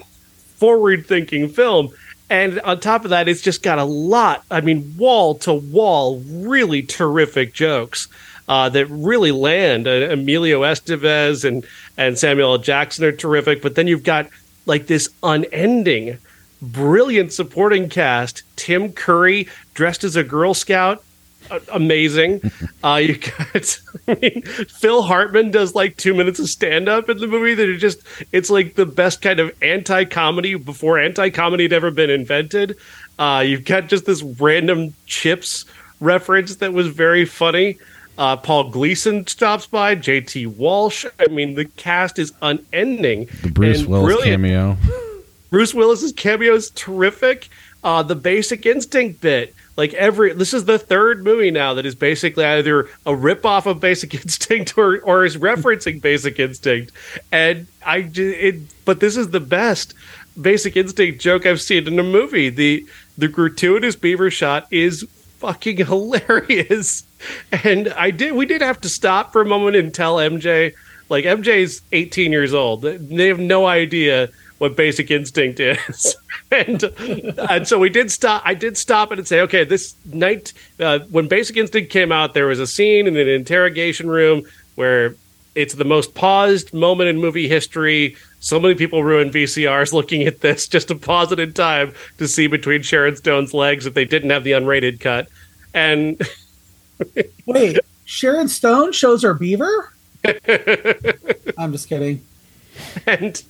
forward-thinking film. And on top of that, it's just got a lot. I mean, wall to wall, really terrific jokes uh, that really land. Uh, Emilio Estevez and and Samuel L. Jackson are terrific. But then you've got like this unending, brilliant supporting cast. Tim Curry dressed as a Girl Scout, amazing. Uh, you got I mean, Phil Hartman does like two minutes of stand up in the movie that are just it's like the best kind of anti comedy before anti comedy had ever been invented. Uh, you've got just this random chips reference that was very funny. Uh, Paul Gleason stops by, JT Walsh. I mean, the cast is unending. The Bruce Willis brilliant. cameo. Bruce Willis's cameo is terrific. Uh, the Basic Instinct bit, like every, this is the third movie now that is basically either a ripoff of Basic Instinct or or is referencing Basic Instinct, and I, it, but this is the best Basic Instinct joke I've seen in a movie. The the gratuitous beaver shot is fucking hilarious, and I did we did have to stop for a moment and tell MJ Like MJ's 18 years old. They have no idea what Basic Instinct is, and and so we did stop. I did stop it and say, okay, this night uh, when Basic Instinct came out, there was a scene in an interrogation room where it's the most paused moment in movie history. So many people ruined VCRs looking at this just to pause it in time to see between Sharon Stone's legs if they didn't have the unrated cut. And Wait, Sharon Stone shows her beaver? I'm just kidding. and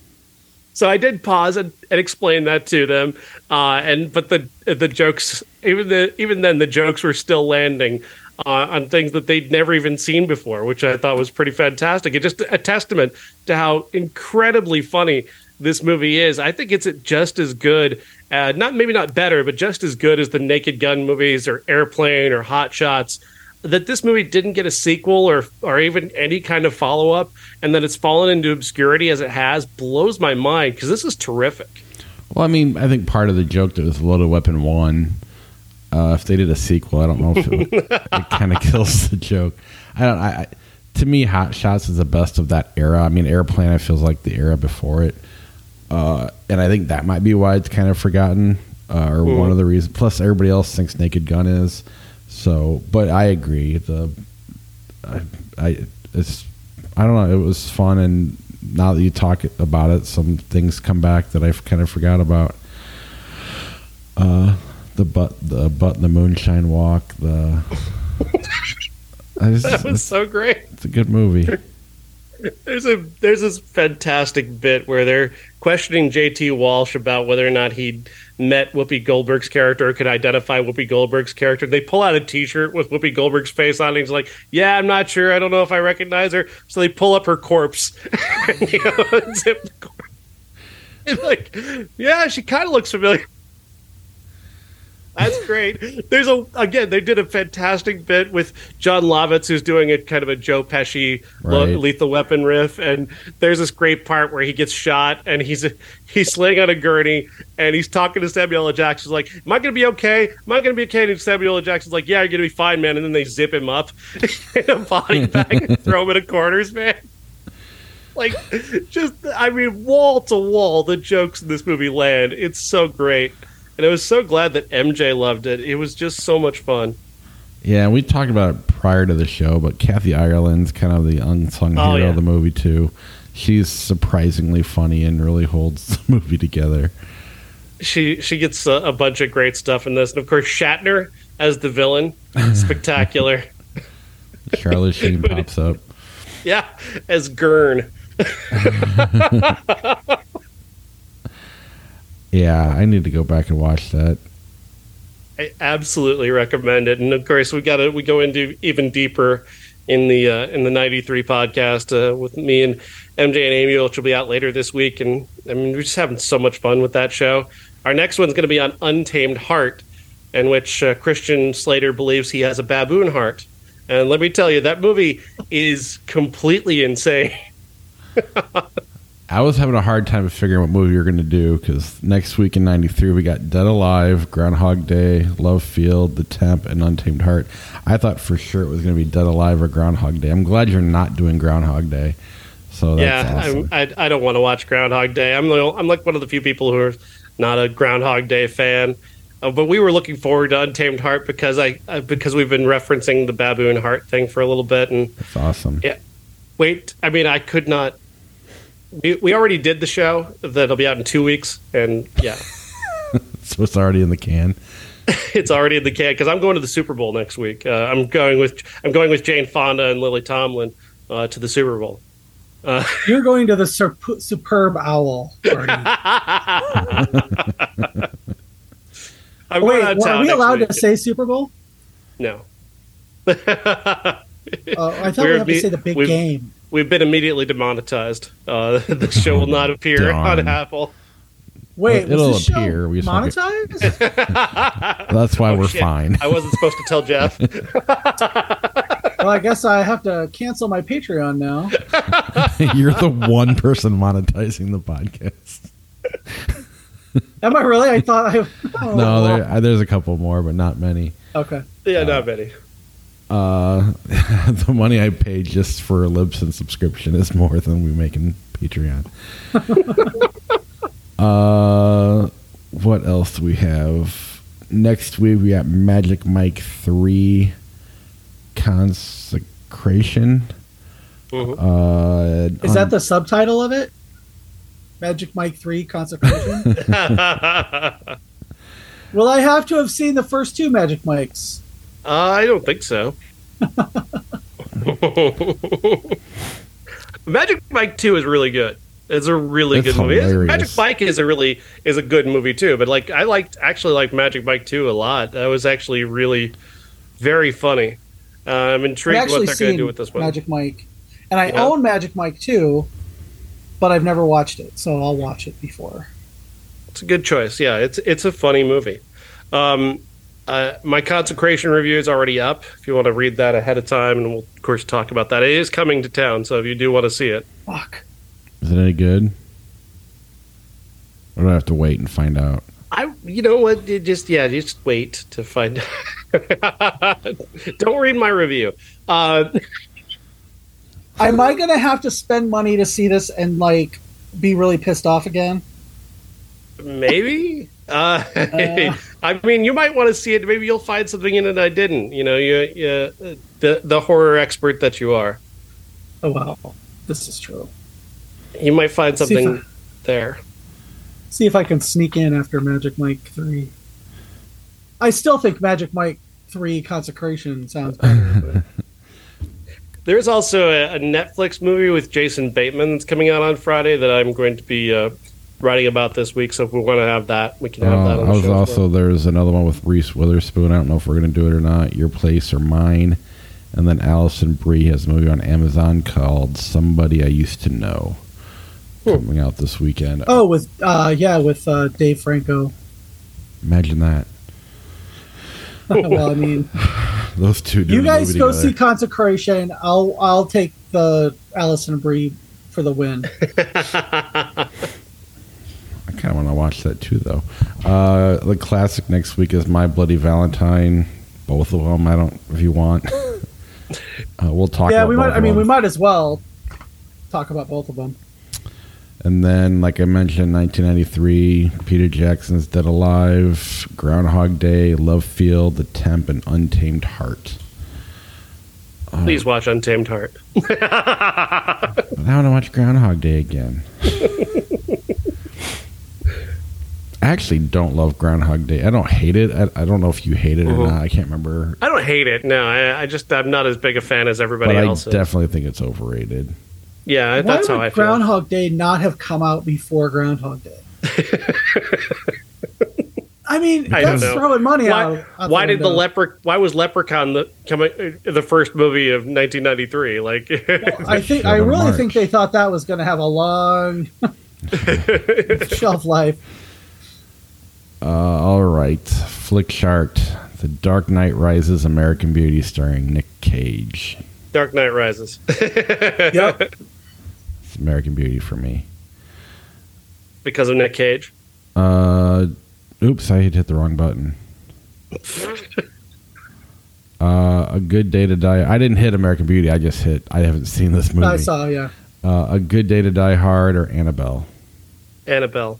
so I did pause and, and explain that to them. Uh, and but the the jokes even the even then the jokes were still landing uh, on things that they'd never even seen before, which I thought was pretty fantastic. It's just a testament to how incredibly funny this movie is. I think it's just as good, uh, not maybe not better, but just as good as the Naked Gun movies or Airplane or Hot Shots. That this movie didn't get a sequel or or even any kind of follow up, and that it's fallen into obscurity as it has blows my mind because this is terrific. Well, I mean, I think part of the joke that was Loaded Weapon One. Uh, if they did a sequel, I don't know if it, it kind of kills the joke. I don't. I, I to me, Hot Shots is the best of that era. I mean, Airplane, I feels like the era before it, uh, and I think that might be why it's kind of forgotten, uh, or Mm. one of the reasons. Plus, everybody else thinks Naked Gun is. So, but I agree. The I, I it's I don't know. It was fun, and now that you talk about it, some things come back that I kind of forgot about. Uh, the butt, the butt, the moonshine walk. The just, That was so great. it's a good movie. There's a there's this fantastic bit where they're questioning JT Walsh about whether or not he'd met Whoopi Goldberg's character could identify Whoopi Goldberg's character. They pull out a T-shirt with Whoopi Goldberg's face on it. And he's like, "Yeah, I'm not sure. I don't know if I recognize her." So they pull up her corpse, you know, zip the corpse. It's like, yeah, she kind of looks familiar. That's great. There's a again, they did a fantastic bit with Jon Lovitz, who's doing a kind of a Joe Pesci Right. lethal weapon riff, and there's this great part where he gets shot and he's he's laying on a gurney and he's talking to Samuel L. Jackson's like, "Am I going to be okay? Am I going to be okay?" And Samuel L. Jackson's like, "Yeah, you're going to be fine, man." And then they zip him up in a body bag and throw him in a corners, man. Like, just I mean, wall to wall, the jokes in this movie land. It's so great. And I was so glad that MJ loved it. It was just so much fun. Yeah, we talked about it prior to the show, but Kathy Ireland's kind of the unsung Oh, hero yeah. of the movie too. She's surprisingly funny and really holds the movie together. She she gets a, a bunch of great stuff in this, and of course Shatner as the villain, spectacular. Charlie Sheen pops up. yeah, as Gurn. Yeah, I need to go back and watch that. I absolutely recommend it. And of course, we got to we go into even deeper in the uh, in the '93 podcast uh, with me and MJ and Amy, which will be out later this week. And I mean, we're just having so much fun with that show. Our next one's going to be on Untamed Heart, in which uh, Christian Slater believes he has a baboon heart. And let me tell you, that movie is completely insane. I was having a hard time figuring what movie we were going to do because next week in '93 we got Dead Alive, Groundhog Day, Love Field, The Temp, and Untamed Heart. I thought for sure it was going to be Dead Alive or Groundhog Day. I'm glad you're not doing Groundhog Day. So that's yeah, awesome. I I don't want to watch Groundhog Day. I'm I'm like one of the few people who are not a Groundhog Day fan. Uh, but we were looking forward to Untamed Heart because I uh, because we've been referencing the baboon heart thing for a little bit. And That's awesome. Yeah. wait, I mean, I could not. We, we already did the show that'll be out in two weeks, and yeah, So it's already in the can. it's already in the can because I'm going to the Super Bowl next week. Uh, I'm going with I'm going with Jane Fonda and Lily Tomlin uh, to the Super Bowl. You're going to the sur- superb owl party. I'm Wait, well, are we allowed week. to say Super Bowl? No. Uh, I thought We're we have to say the big game. We've been immediately demonetized. Uh, the show will not appear Darn. on Apple. Wait, It'll was this appear, we just won't get- monetized? That's why Oh, we're shit. fine. I wasn't supposed to tell Jeff. well, I guess I have to cancel my Patreon now. You're the one person monetizing the podcast. Am I really? I thought I. Oh, No, there, uh, there's a couple more, but not many. Okay. yeah, not many. Uh, the money I pay just for a Libsyn subscription is more than we make in Patreon. uh, what else do we have? Next week we got Magic Mike 3 Consecration. Mhm. Uh, Is on- that the subtitle of it? Magic Mike 3 Consecration? well, I have to have seen the first two Magic Mikes? I don't think so. Magic Mike Two is really good. It's a really It's good movie. Hilarious. Magic Mike is a really is a good movie too. But like I liked actually like Magic Mike Two a lot. That was actually really very funny. Uh, I'm intrigued what actually they're going to seen do with this one. Magic Mike, and I Yeah. own Magic Mike 2, but I've never watched it, so I'll watch it before. It's a good choice. Yeah, it's it's a funny movie. Um, uh, my consecration review is already up. If you want to read that ahead of time, and we'll of course talk about that. It is coming to town, so if you do want to see it, Fuck. Is it any good? Or do I have to wait and find out? I you know what? You just yeah, just wait to find. out. Don't read my review. Uh, Am I going to have to spend money to see this and, like, be really pissed off again? maybe. Uh, Uh. I mean, you might want to see it. Maybe you'll find something in it I didn't. You know, you, you the the horror expert that you are. Oh, wow. This is true. You might find See something I- there. See if I can sneak in after Magic Mike 3. I still think Magic Mike 3 Consecration sounds better. There's also a, a Netflix movie with Jason Bateman that's coming out on Friday that I'm going to be uh, writing about this week. So if we want to have that, we can have that. Uh, On I was show also well. there's another one with Reese Witherspoon. I don't know if we're gonna do it or not. Your place or mine. And then Alison Brie has a movie on Amazon called Somebody I Used to Know. Hmm. Coming out this weekend. oh, with, uh, yeah, with uh, Dave Franco. Imagine that. well, I mean, Those two. you guys go together. see Consecration. I'll I'll take the Alison Brie for the win. I kind of want to watch that too, though. Uh, the classic next week is My Bloody Valentine. Both of them. I don't. If you want, uh, we'll talk. yeah, about we might. of I mean, them. we might as well talk about both of them. And then, like I mentioned, 1993, Peter Jackson's Dead Alive, Groundhog Day, Love Field, The Temp, and Untamed Heart. Please watch Untamed Heart. I want to watch Groundhog Day again. I actually don't love Groundhog Day. I don't hate it. I, I don't know if you hate it or Mhm. not. I can't remember. I don't hate it. No, I, I just I'm not as big a fan as everybody But I else. is. definitely think it's overrated. Yeah, Why that's how I feel. Groundhog Day not have come out before Groundhog Day? I mean, I that's throwing money why out. out why did the window. leper? Why was Leprechaun the coming uh, the first movie of 1993? Like, I think I really marked. think they thought that was going to have a long shelf life. Uh, all right. Flickchart. The Dark Knight Rises American Beauty starring Nick Cage. Dark Knight Rises. Yep. It's American Beauty for me. because of Nick Cage. Uh, oops, I hit the wrong button. Uh, a good day to die. I didn't hit American Beauty. I just hit. I haven't seen this movie. I saw, yeah. Uh, a good day to die hard or Annabelle. Annabelle.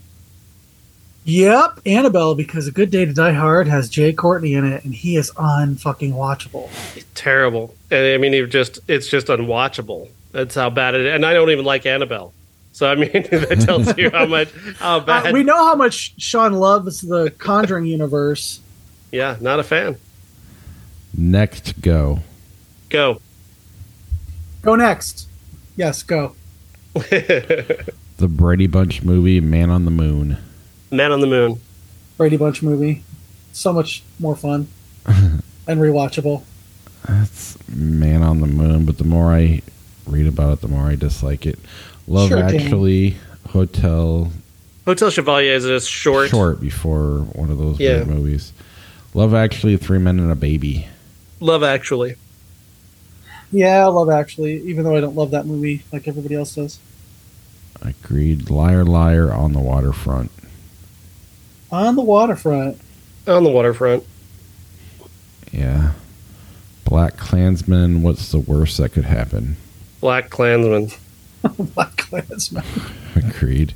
Yep, Annabelle, because A Good Day to Die Hard has Jai Courtney in it, and he is unfucking watchable. Terrible. And I mean, it just it's just unwatchable. That's how bad it is. And I don't even like Annabelle. So I mean, that tells you how much how Uh, we know how much Sean loves the Conjuring universe. yeah, not a fan. Next, go. Go. Go next. Yes, go. The Brady Bunch movie, Man on the Moon. Man on the Moon. Brady Bunch movie. So much more fun and rewatchable. That's Man on the Moon, but the more I read about it, the more I dislike it. Love Sure, Dan. Actually, Hotel, Hotel Chevalier is a short. short before one of those Yeah. weird movies. Love Actually, Three Men and a Baby. Love Actually. Yeah, I love Actually, even though I don't love that movie like everybody else does. Agreed. Liar, Liar on the Waterfront. On the waterfront. On the waterfront. Yeah. Black Klansman. What's the worst that could happen? Black Klansman. Black Klansman. Agreed.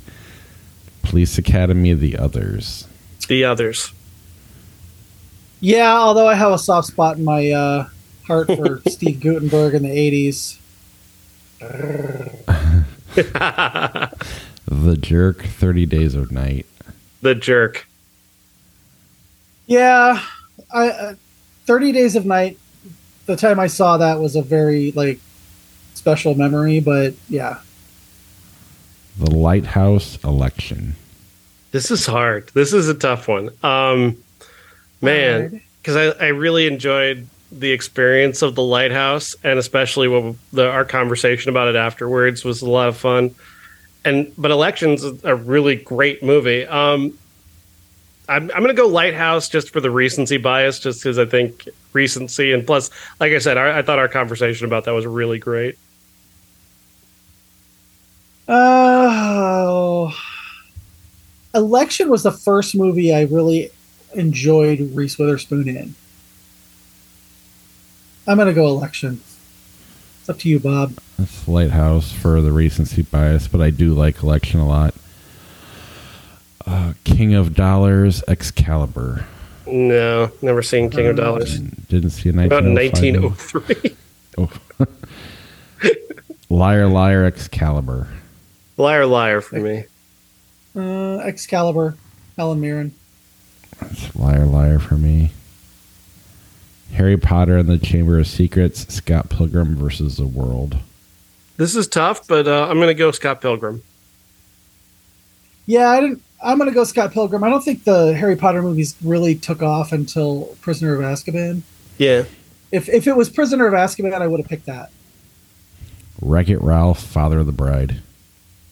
Police Academy. The others. The others. Yeah, although I have a soft spot in my uh, heart for Steve Guttenberg in the '80s. The Jerk. Thirty Days of Night. The jerk. Yeah, I uh, Thirty Days of Night. The time I saw that was a very like special memory, but yeah, The Lighthouse. Election. This is hard. This is a tough one. Um, man, because I, I really enjoyed the experience of the lighthouse, and especially what the, our conversation about it afterwards was a lot of fun. And but elections is a really great movie. Um, I'm I'm gonna go Lighthouse just for the recency bias, just because I think recency and plus, like I said, I thought our conversation about that was really great. Oh, Election was the first movie I really enjoyed Reese Witherspoon in. I'm gonna go Election. It's up to you, Bob. That's Lighthouse for the recency bias, but I do like Election a lot. Uh, King of Dollars. Excalibur. No, never seen King of Dollars. Didn't see a About 1905 1903. Oh. Liar, liar, Excalibur. liar, liar for me. Uh, Excalibur, Helen Mirren. That's liar, liar for me. Harry Potter and the Chamber of Secrets. Scott Pilgrim versus the World. This is tough, but uh, I'm going to go Scott Pilgrim. Yeah, I didn't. I'm gonna go Scott Pilgrim. I don't think the Harry Potter movies really took off until Prisoner of Azkaban. Yeah. If if it was Prisoner of Azkaban, I would have picked that. Wreck It Ralph, Father of the Bride.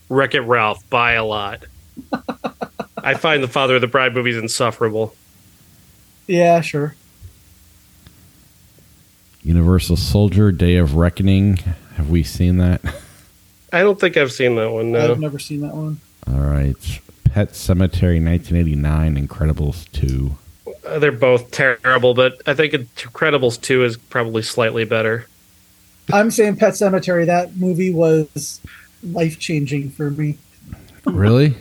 Wreck It Ralph by a lot. I find the Father of the Bride movies insufferable. Yeah, sure. Universal Soldier, Day of Reckoning. Have we seen that? I don't think I've seen that one. No. I've never seen that one. All right. Pet Sematary, 1989. Incredibles 2. Uh, They're both terrible, but I think Incredibles 2 is probably slightly better. I'm saying Pet Sematary. That movie was life changing for me. Really?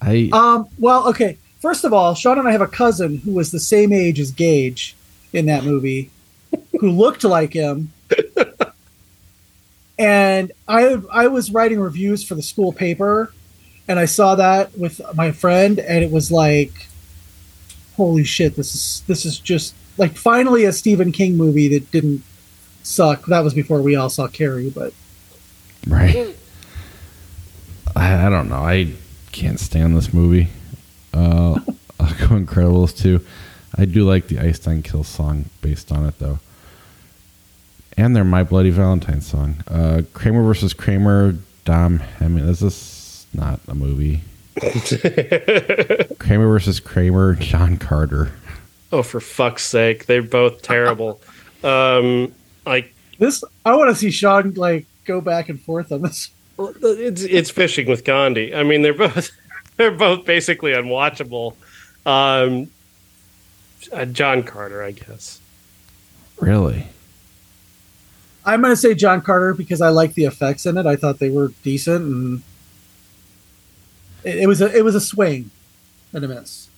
I Um, well, okay. First of all, Sean and I have a cousin who was the same age as Gage in that movie, who looked like him. and I I was writing reviews for the school paper, and I saw that with my friend, and it was like, holy shit! This is this is just like finally a Stephen King movie that didn't suck. That was before we all saw Carrie, but right. I, I don't know. I can't stand this movie. Uh, I'll go Incredibles too. I do like the Ice Nine Kill song based on it, though. And their My Bloody Valentine song. Uh, Kramer versus Kramer, Dom Hemming. This is not a movie. Kramer versus Kramer, John Carter. Oh, for fuck's sake. They're both terrible. um, like, this I want to see Sean like go back and forth on this. it's it's fishing with Gandhi. I mean, they're both they're both basically unwatchable. Um, uh, John Carter, I guess. Really? I'm going to say John Carter because I like the effects in it. I thought they were decent, and it, it was a it was a swing and a miss.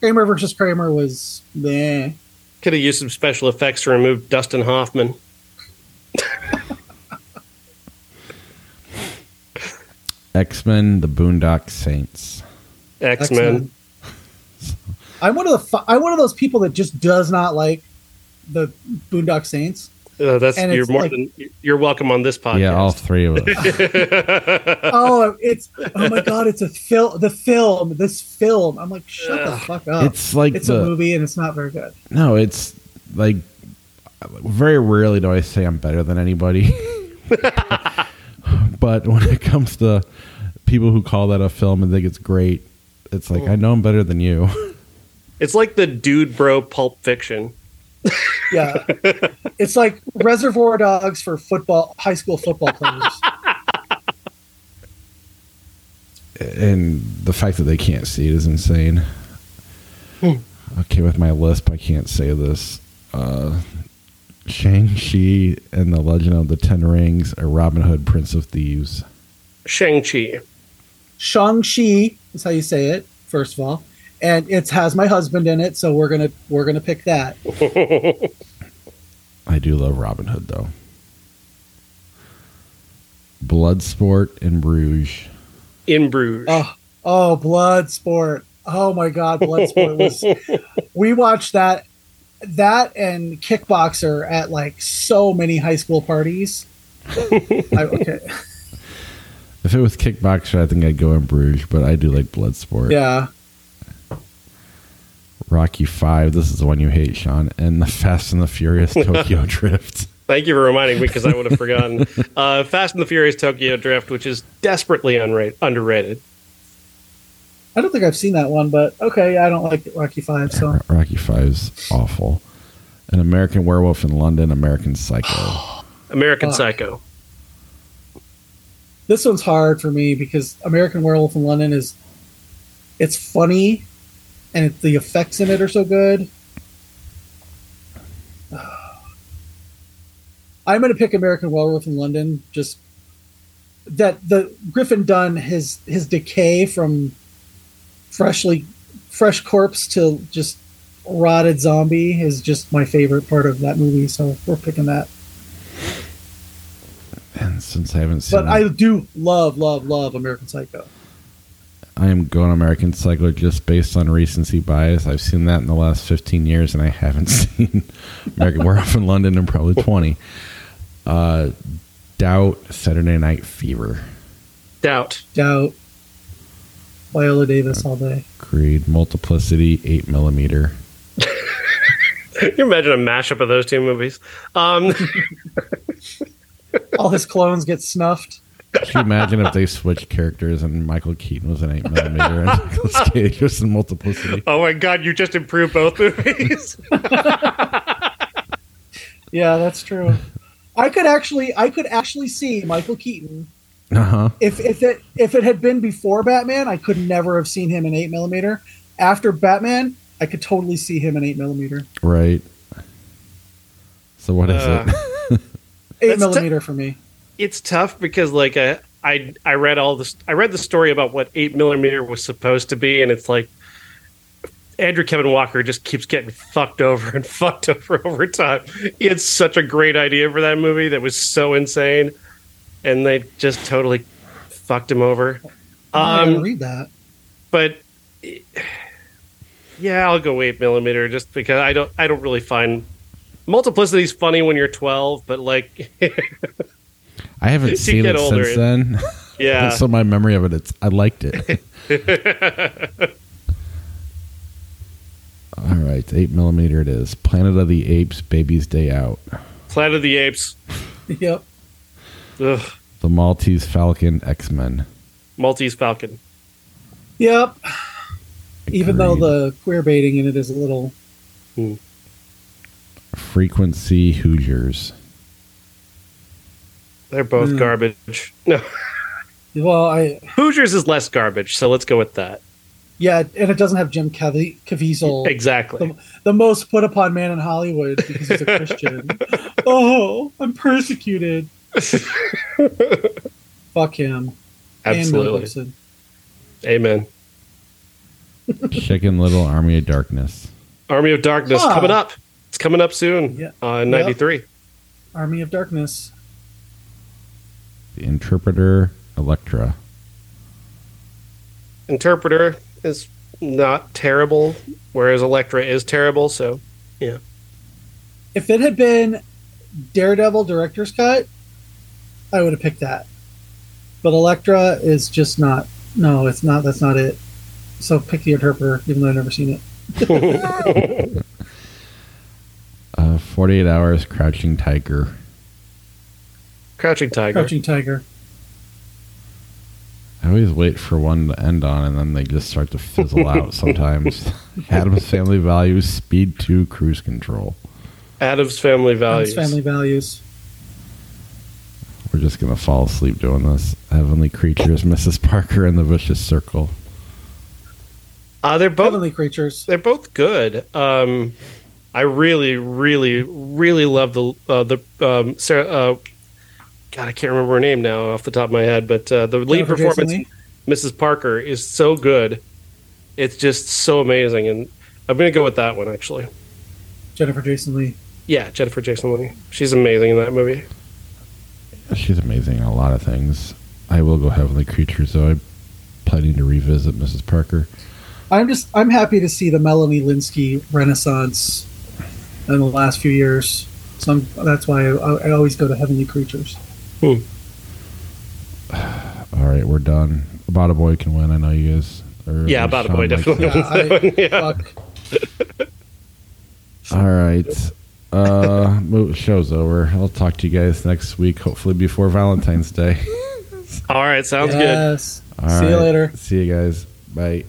Kramer versus Kramer was meh. Could have used some special effects to remove Dustin Hoffman. X Men, The Boondock Saints. X Men. I'm one of the fu- I'm one of those people that just does not like the Boondock Saints. Uh, that's And you're more like- than you're welcome on this podcast. Yeah, all three of us. oh, it's oh my god, it's a film. The film, this film. I'm like, shut the fuck up. it's like It's the, a movie and it's not very good. No, it's like very rarely do I say I'm better than anybody. but when it comes to people who call that a film and think it's great, it's like I know I'm better than you. It's like the dude bro Pulp Fiction. Yeah, it's like Reservoir Dogs for football, high school football players. and the fact that they can't see it is insane. Hmm. Okay, with my lisp, I can't say this. Uh, Shang-Chi and the Legend of the Ten Rings or Robin Hood, Prince of Thieves? Shang-Chi. Shang-Chi is how you say it, first of all. And it has my husband in it, so we're gonna we're gonna pick that. I do love Robin Hood, though. Bloodsport in Bruges. In Bruges. Oh, oh, Bloodsport. Oh my God, Bloodsport was. we watched that, that and Kickboxer at like so many high school parties. I, okay, If it was Kickboxer, I think I'd go in Bruges, but I do like Bloodsport. yeah, Rocky Five. This is the one you hate, Sean, and the Fast and the Furious Tokyo Drift. Thank you for reminding me because I would have forgotten. Uh, Fast and the Furious Tokyo Drift, which is desperately unra- underrated. I don't think I've seen that one, but okay, I don't like Rocky Five, so Rocky Five's awful. An American Werewolf in London, American Psycho. American Fuck. Psycho. this one's hard for me because American Werewolf in London is, it's funny, and it, the effects in it are so good. I'm going to pick American Werewolf in London. Just that the Griffin Dunne his his decay from freshly fresh corpse to just rotted zombie is just my favorite part of that movie. So we're picking that. And since I haven't seen But it, I do love love love American Psycho. I am going American Psycho just based on recency bias. I've seen that in the last 15 years, and I haven't seen American Werewolf in London in probably 20. Uh, Doubt, Saturday Night Fever, Doubt. Doubt. Viola Davis all day. Creed, Multiplicity, 8 millimeter. Can you imagine a mashup of those two movies? Um, All his clones get snuffed. Could you imagine if they switched characters and Michael Keaton was an 8 millimeter and Nicolas Cage was in Multiplicity? oh my god, you just improved both movies. Yeah, that's true. I could actually, I could actually see Michael Keaton Uh huh. if if it if it had been before Batman. I could never have seen him in eight millimeter. After Batman, I could totally see him in eight millimeter. Right. So what is Uh, it? Eight That's t- millimeter for me. It's tough because like I, I I read all this I read the story about what eight millimeter was supposed to be, and it's like Andrew Kevin Walker just keeps getting fucked over and fucked over over time. It's such a great idea for that movie that was so insane, and they just totally fucked him over. Um, read that. but yeah, I'll go eight millimeter just because I don't I don't really find multiplicity's funny when you're twelve, but like I haven't you seen it older, since then. yeah. so my memory of it, it's I liked it. All right, eight millimeter it is. Planet of the Apes, Baby's Day Out. Planet of the Apes. Yep. Ugh. The Maltese Falcon, X Men. Maltese Falcon. Yep. Even though the queer baiting in it is a little Frequency Hoosiers. They're both Mm. garbage. No, well, I Hoosiers is less garbage, so let's go with that. yeah, and it doesn't have Jim Cav- Caviezel, Exactly. the, the most put upon man in Hollywood because he's a Christian. oh, I'm persecuted. Fuck him. Absolutely. Gibson. Amen. Chicken Little Army of Darkness. Army of Darkness Huh. coming up. It's coming up soon. Yeah. Uh, in '93. Army of Darkness. The Interpreter, Elektra. Interpreter is not terrible, whereas Elektra is terrible. So yeah. If it had been Daredevil director's cut, I would have picked that. But Elektra is just not. No, it's not. That's not it. So pick the interpreter, even though I've never seen it. Uh, 48 Hours, Crouching Tiger. Crouching Tiger. Crouching Tiger. I always wait for one to end on, and then they just start to fizzle out sometimes. Addams Family Values, Speed 2, Cruise Control. Addams Family Values. Addams Family Values. We're just going to fall asleep doing this. Heavenly Creatures, Mrs. Parker, and the Vicious Circle. Uh, they're both Heavenly Creatures. they're both good. Um, I really, really, really love the uh, the um, Sarah. Uh, God, I can't remember her name now off the top of my head, but uh, the lead Jennifer performance, Leigh? Mrs. Parker, is so good. It's just so amazing, and I'm going to go with that one actually. Jennifer Jason Leigh. Yeah, Jennifer Jason Leigh. She's amazing in that movie. She's amazing in a lot of things. I will go Heavenly Creatures, though. I'm planning to revisit Mrs. Parker. I'm just I'm happy to see the Melanie Lynskey renaissance in the last few years. So I'm, that's why I, I always go to Heavenly Creatures. All right, we're done. About a Boy can win. I know you guys. Are, Yeah, About a Boy definitely it. Yeah, wins that one. I, Yeah. fuck. All right. Uh, show's over. I'll talk to you guys next week, hopefully before Valentine's Day. All right, sounds good. All See you later. See you guys. Bye.